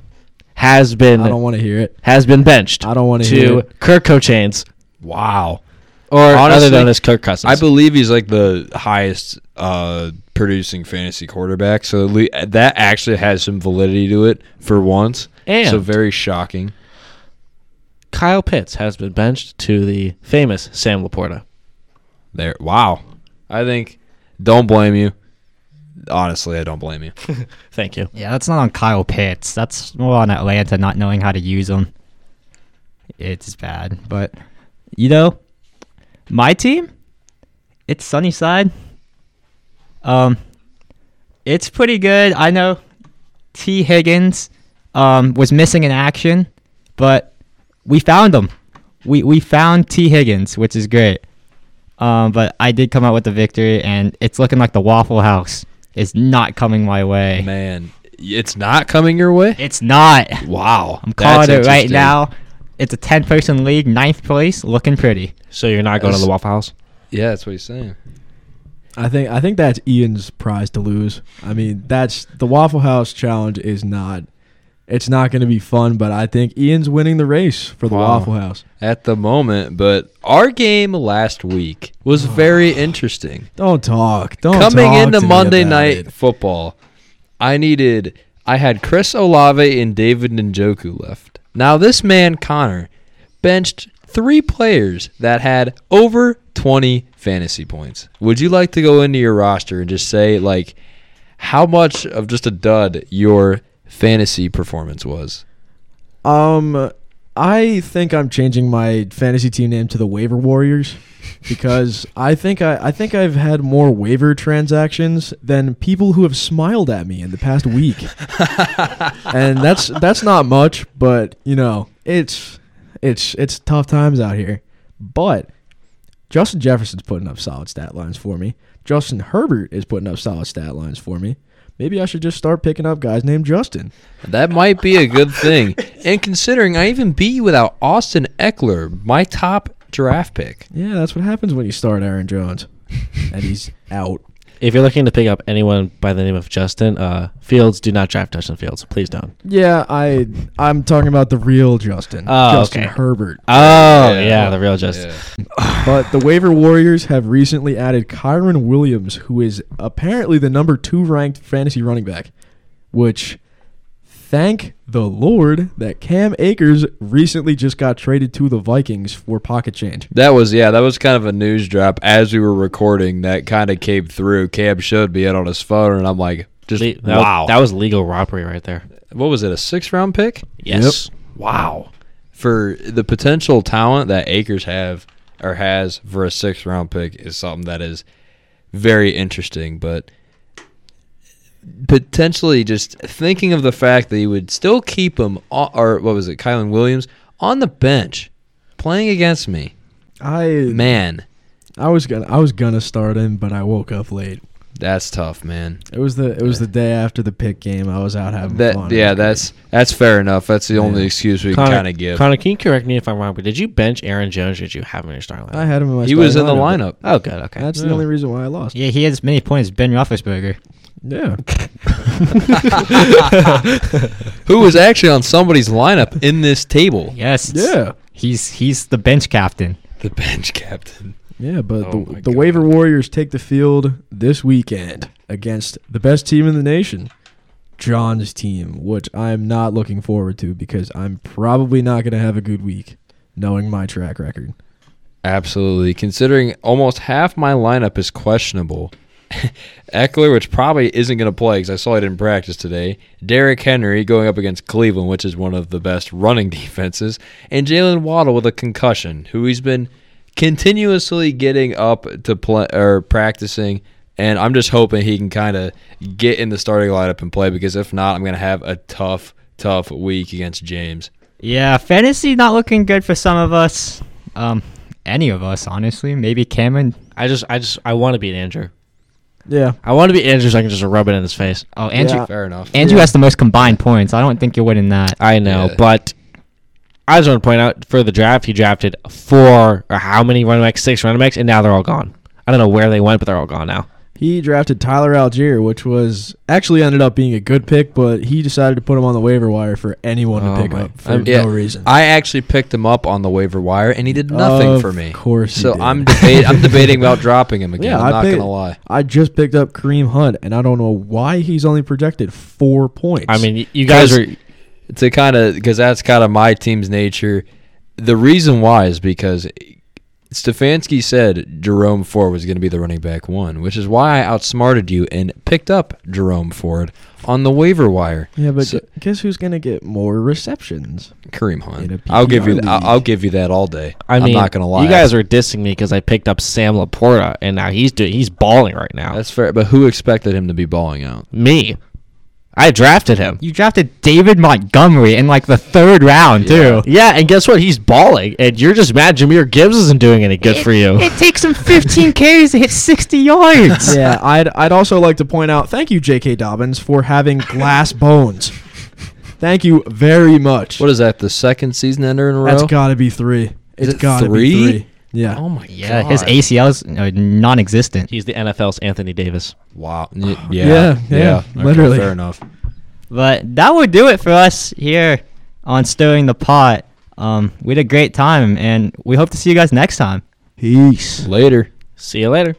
has been I don't want to hear it. has been benched I don't want to hear to it. Kirk Cochains, Wow. or Honestly, other known as Kirk Cousins. I believe he's like the highest uh, producing fantasy quarterback. So at le- that actually has some validity to it for once. And so very shocking. Kyle Pitts has been benched to the famous Sam Laporta. There. Wow. I think don't blame you. Honestly, I don't blame you. *laughs* Thank you. Yeah, that's not on Kyle Pitts. That's more on Atlanta not knowing how to use him. It's bad, but you know, my team, it's Sunnyside. Um, it's pretty good. I know Tee Higgins um was missing in action, but we found him. We we found Tee Higgins, which is great. Um, but I did come out with the victory, and it's looking like the Waffle House is not coming my way. Man, it's not coming your way. It's not. Wow. I'm calling That's it right now. It's a 10 person league, ninth place, looking pretty. So you're not going to the Waffle House? Yeah, that's what he's saying. I think I think that's Ian's prize to lose. I mean, that's the Waffle House challenge is not it's not going to be fun, but I think Ian's winning the race for the Wow. Waffle House. At the moment, but our game last week was *sighs* very interesting. Don't talk. Don't talk. Coming talk into to Monday night it. football, I needed I had Chris Olave and David Njoku left. Now this man Connor benched three players that had over 20 fantasy points. Would you like to go into your roster and just say like how much of just a dud your fantasy performance was? Um, I think I'm changing my fantasy team name to the Waiver Warriors because *laughs* I think I, I think I've had more waiver transactions than people who have smiled at me in the past week, *laughs* and that's that's not much, but you know it's it's it's tough times out here. But Justin Jefferson's putting up solid stat lines for me. Justin Herbert is putting up solid stat lines for me. Maybe I should just start picking up guys named Justin. That might be a good thing. and considering I even beat you without Austin Ekeler, my top draft pick. Yeah, that's what happens when you start Aaron Jones, and he's out. If you're looking to pick up anyone by the name of Justin uh, Fields, do not draft Justin Fields. Please don't. Yeah, I I'm talking about the real Justin, Oh, Justin okay. Herbert. Oh, yeah, the real Justin. Yeah. *sighs* But the waiver warriors have recently added Kyren Williams, who is apparently the number two ranked fantasy running back. Which, thank the Lord that Cam Akers recently just got traded to the Vikings for pocket change. That was yeah, that was kind of a news drop as we were recording. That kind of came through. Cam showed me it on his phone, and I'm like, just Le- that, wow. that was legal robbery right there. what was it? A six round pick? Yes. Wow. For the potential talent that Akers have or has for a six round pick is something that is very interesting, but potentially just thinking of the fact that you would still keep him or what was it, Kylan Williams on the bench playing against me. I Man, I was gonna I was gonna start him, but I woke up late. that's tough, man. It was the it was the day after the pick game. I was out having That fun. yeah, that's that's fair enough. That's the only excuse we can kind of give. Connor, can you correct me if I'm wrong, but did you bench Aaron Jones or did you have him in your starting lineup? I had him in my. he was in the starting lineup. oh, good. Okay. That's the only reason why I lost. Yeah, he has as many points as Ben Roethlisberger. Yeah. *laughs* Who was actually on somebody's lineup in this table? Yes. Yeah. He's he's the bench captain. The bench captain. Yeah, but Oh the, the waiver warriors take the field this weekend against the best team in the nation, John's team, which I'm not looking forward to because I'm probably not going to have a good week, knowing my track record. Absolutely. Considering almost half my lineup is questionable. *laughs* Ekeler, which probably isn't going to play because I saw it in practice today. Derrick Henry going up against Cleveland, which is one of the best running *laughs* defenses. And Jaylen Waddle with a concussion, who he's been continuously getting up to play or practicing. And I'm just hoping he can kind of get in the starting lineup and play because if not, I'm going to have a tough, tough week against James. Yeah, fantasy not looking good for some of us. Um, any of us, honestly. Maybe Cameron. I just, I just, I want to beat Andrew. Yeah. I want to be Andrew so I can just rub it in his face. Oh, Andrew. Yeah. Fair enough. Andrew Yeah. has the most combined points. I don't think you're winning that. I know, Yeah. but I just want to point out for the draft, he drafted four or how many running backs? Six running backs, and now they're all gone. I don't know where they went, but they're all gone now. He drafted Tyler Allgeier, which was actually ended up being a good pick, but he decided to put him on the waiver wire for anyone Oh to pick my- up for I'm- Yeah, no reason. I actually picked him up on the waiver wire, and he did nothing Of for me. Of course he So did. I'm debate. I'm debating about dropping him *laughs* again. Yeah, I'm I not picked- gonna lie. I just picked up Kareem Hunt, and I don't know why he's only projected four points. I mean, y- you guys are. to kind of because that's kind of my team's nature. The reason why is because Stefanski said Jerome Ford was going to be the running back one, which is why I outsmarted you and picked up Jerome Ford on the waiver wire. yeah, but so- guess who's gonna get more receptions? Kareem In Hunt. a I'll give you. PPR I'll. I'll give you that all day. I mean, am not gonna lie. You guys are dissing me because I picked up Sam Laporta, and now he's doing. He's balling right now. That's fair, but who expected him to be balling out? me. I drafted him. You drafted David Montgomery in like the third round too. Yeah, and guess what? He's balling, and you're just mad Jahmyr Gibbs isn't doing any good for you. It takes him 15 *laughs* carries to hit 60 yards. *laughs* yeah, I'd I'd also like to point out, thank you, J.K. Dobbins, for having glass *laughs* bones. Thank you very much. What is that? The second season ender in a row? That's got to be three. Is It's it got to be three. Yeah. oh my Yeah, god. his ACL's uh, non-existent. He's the NFL's Anthony Davis. Wow. *sighs* Y- Yeah. Yeah, yeah, Okay, literally. Fair enough. But that would do it for us here on Stirring the Pot. Um, we had a great time, and we hope to see you guys next time. Peace. Later. See you later.